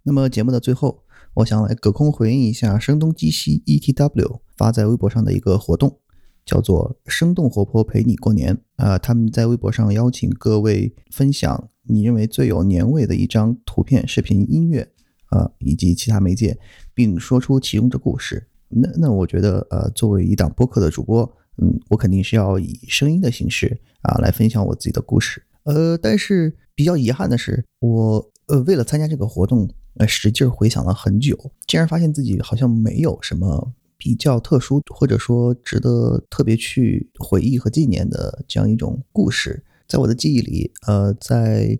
那么节目的最后，我想来隔空回应一下声东击西 ETW 发在微博上的一个活动，叫做“生动活泼陪你过年”。呃，他们在微博上邀请各位分享你认为最有年味的一张图片、视频、音乐。呃，以及其他媒介，并说出其中的故事。那那我觉得，呃，作为一档播客的主播，嗯，我肯定是要以声音的形式啊来分享我自己的故事。呃，但是比较遗憾的是，我呃为了参加这个活动，呃使劲回想了很久，竟然发现自己好像没有什么比较特殊或者说值得特别去回忆和纪念的这样一种故事，在我的记忆里，呃，在。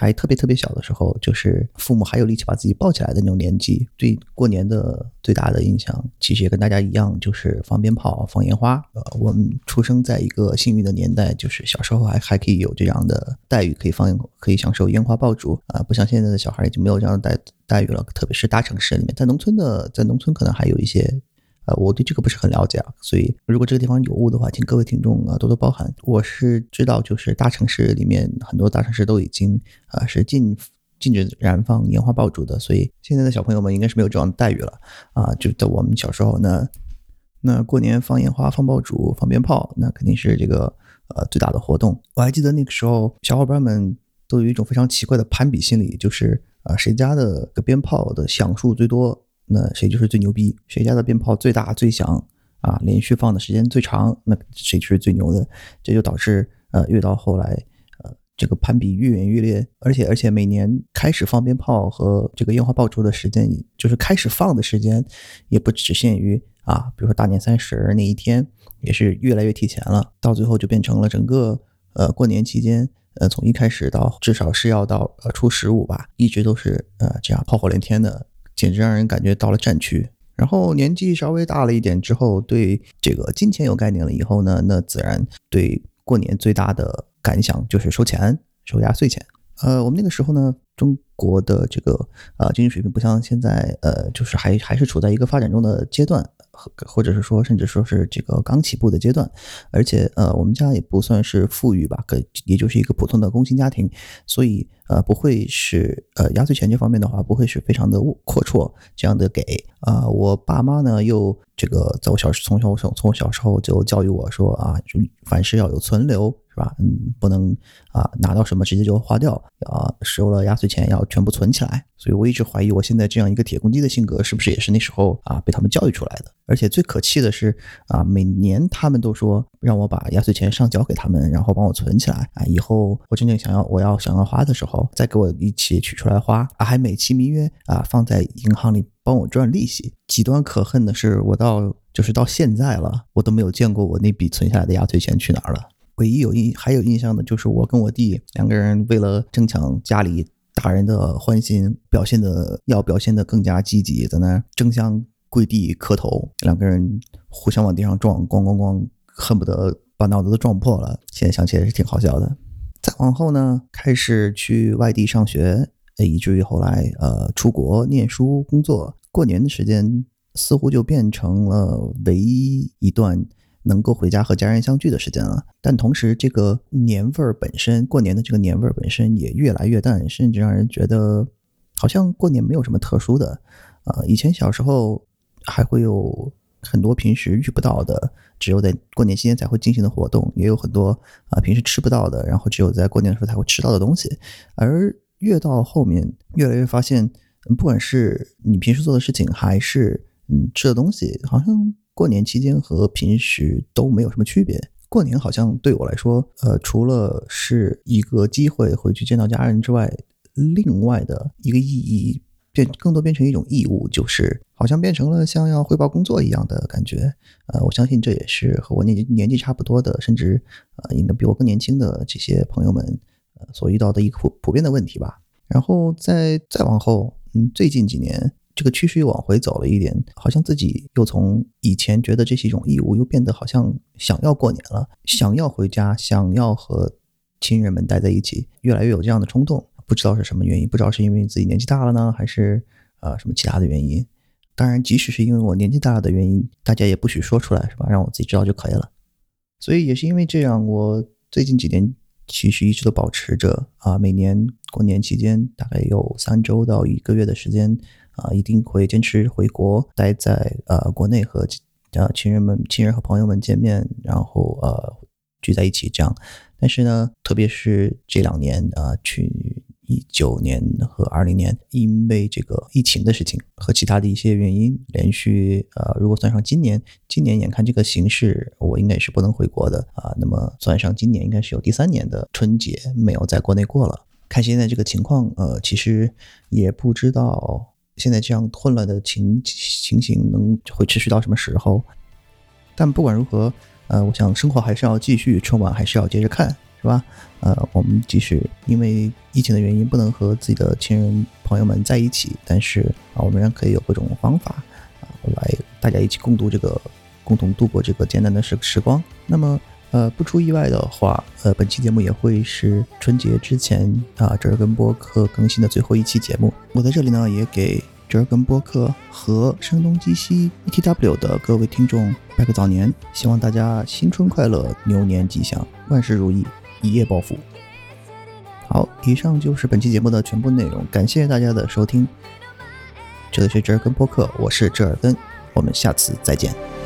还特别特别小的时候，就是父母还有力气把自己抱起来的那种年纪，对过年的最大的印象，其实也跟大家一样，就是放鞭炮、放烟花。呃，我们出生在一个幸运的年代，就是小时候还还可以有这样的待遇，可以放，可以享受烟花爆竹啊，不像现在的小孩已经没有这样的待待遇了，特别是大城市里面，在农村的，在农村可能还有一些。呃，我对这个不是很了解啊，所以如果这个地方有误的话，请各位听众啊多多包涵。我是知道，就是大城市里面很多大城市都已经啊是禁禁止燃放烟花爆竹的，所以现在的小朋友们应该是没有这样的待遇了啊。就在我们小时候呢，那过年放烟花、放爆竹、放鞭炮，那肯定是这个呃最大的活动。我还记得那个时候，小伙伴们都有一种非常奇怪的攀比心理，就是啊谁家的个鞭炮的响数最多。那谁就是最牛逼？谁家的鞭炮最大最响啊？连续放的时间最长，那谁就是最牛的？这就导致呃，越到后来，呃，这个攀比越演越烈。而且而且，每年开始放鞭炮和这个烟花爆竹的时间，就是开始放的时间，也不只限于啊，比如说大年三十那一天，也是越来越提前了。到最后就变成了整个呃过年期间，呃，从一开始到至少是要到呃初十五吧，一直都是呃这样炮火连天的。简直让人感觉到了战区。然后年纪稍微大了一点之后，对这个金钱有概念了以后呢，那自然对过年最大的感想就是收钱、收压岁钱。呃，我们那个时候呢，中国的这个呃经济水平不像现在呃就是还还是处在一个发展中的阶段，或者是说甚至说是这个刚起步的阶段，而且呃我们家也不算是富裕吧，可也就是一个普通的工薪家庭，所以呃不会是呃压岁钱这方面的话不会是非常的阔绰这样的给啊，我爸妈呢又这个在我小时从小从从小时候就教育我说啊，凡事要有存留。是吧？嗯，不能啊，拿到什么直接就花掉啊，收了压岁钱要全部存起来。所以我一直怀疑，我现在这样一个铁公鸡的性格，是不是也是那时候啊被他们教育出来的？而且最可气的是啊，每年他们都说让我把压岁钱上交给他们，然后帮我存起来啊，以后我真正想要我要想要花的时候，再给我一起取出来花啊，还美其名曰啊放在银行里帮我赚利息。极端可恨的是，我到就是到现在了，我都没有见过我那笔存下来的压岁钱去哪儿了。唯一有印还有印象的就是我跟我弟两个人为了争抢家里大人的欢心，表现的要表现的更加积极，在那争相跪地磕头，两个人互相往地上撞，咣咣咣，恨不得把脑子都撞破了。现在想起来是挺好笑的。再往后呢，开始去外地上学，以至于后来呃出国念书工作，过年的时间似乎就变成了唯一一段。能够回家和家人相聚的时间了，但同时这个年味儿本身，过年的这个年味儿本身也越来越淡，甚至让人觉得好像过年没有什么特殊的。啊，以前小时候还会有很多平时遇不到的，只有在过年期间才会进行的活动，也有很多啊平时吃不到的，然后只有在过年的时候才会吃到的东西。而越到后面，越来越发现，不管是你平时做的事情，还是你吃的东西，好像。过年期间和平时都没有什么区别。过年好像对我来说，呃，除了是一个机会回去见到家人之外，另外的一个意义变更多变成一种义务，就是好像变成了像要汇报工作一样的感觉。呃，我相信这也是和我年纪年纪差不多的，甚至呃，应该比我更年轻的这些朋友们呃所遇到的一个普普遍的问题吧。然后再再往后，嗯，最近几年。这个趋势又往回走了一点，好像自己又从以前觉得这是一种义务，又变得好像想要过年了，想要回家，想要和亲人们待在一起，越来越有这样的冲动。不知道是什么原因，不知道是因为自己年纪大了呢，还是呃什么其他的原因。当然，即使是因为我年纪大了的原因，大家也不许说出来，是吧？让我自己知道就可以了。所以也是因为这样，我最近几年其实一直都保持着啊，每年过年期间大概有三周到一个月的时间。啊，一定会坚持回国，待在呃国内和呃亲人们、亲人和朋友们见面，然后呃聚在一起这样。但是呢，特别是这两年啊，去一九年和二零年，因为这个疫情的事情和其他的一些原因，连续呃，如果算上今年，今年眼看这个形势，我应该是不能回国的啊。那么算上今年，应该是有第三年的春节没有在国内过了。看现在这个情况，呃，其实也不知道。现在这样混乱的情情形能会持续到什么时候？但不管如何，呃，我想生活还是要继续，春晚还是要接着看，是吧？呃，我们即使因为疫情的原因不能和自己的亲人朋友们在一起，但是啊，我们仍然可以有各种方法啊，来大家一起共度这个，共同度过这个艰难的时时光。那么。呃，不出意外的话，呃，本期节目也会是春节之前啊，折耳根播客更新的最后一期节目。我在这里呢，也给折耳根播客和声东击西 ETW 的各位听众拜个早年，希望大家新春快乐，牛年吉祥，万事如意，一夜暴富。好，以上就是本期节目的全部内容，感谢大家的收听。这里是折耳根播客，我是折耳根，我们下次再见。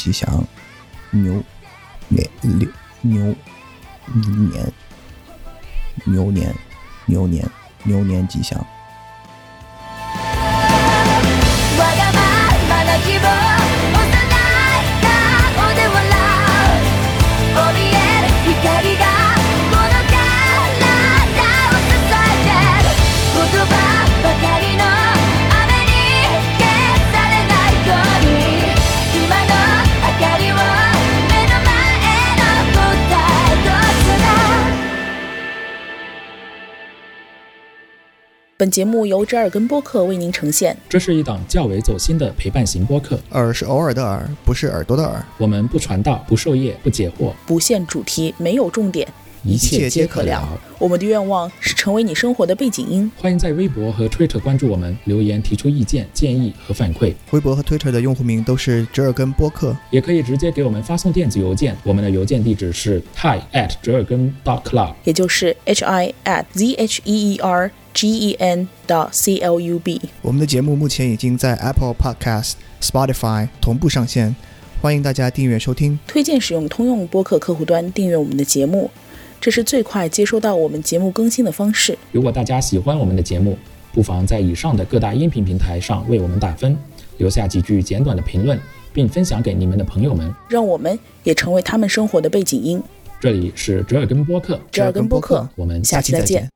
吉祥，牛年牛牛年牛年牛年牛年吉祥。本节目由折耳根播客为您呈现。这是一档较为走心的陪伴型播客。耳是偶尔的耳，不是耳朵的耳。我们不传道，不授业，不解惑，不限主题，没有重点，一切皆可聊。我们的愿望是成为你生活的背景音。欢迎在微博和 Twitter 关注我们，留言提出意见、建议和反馈。微博和 Twitter 的用户名都是折耳根播客，也可以直接给我们发送电子邮件，我们的邮件地址是 hi at 折耳根 dot club，也就是 h i at z h e e r g e n dot c l u b。我们的节目目前已经在 Apple Podcast、Spotify 同步上线，欢迎大家订阅收听。推荐使用通用播客客户端订阅我们的节目，这是最快接收到我们节目更新的方式。如果大家喜欢我们的节目，不妨在以上的各大音频平台上为我们打分，留下几句简短的评论，并分享给你们的朋友们，让我们也成为他们生活的背景音。这里是折耳根播客，折耳根播客，我们下期再见。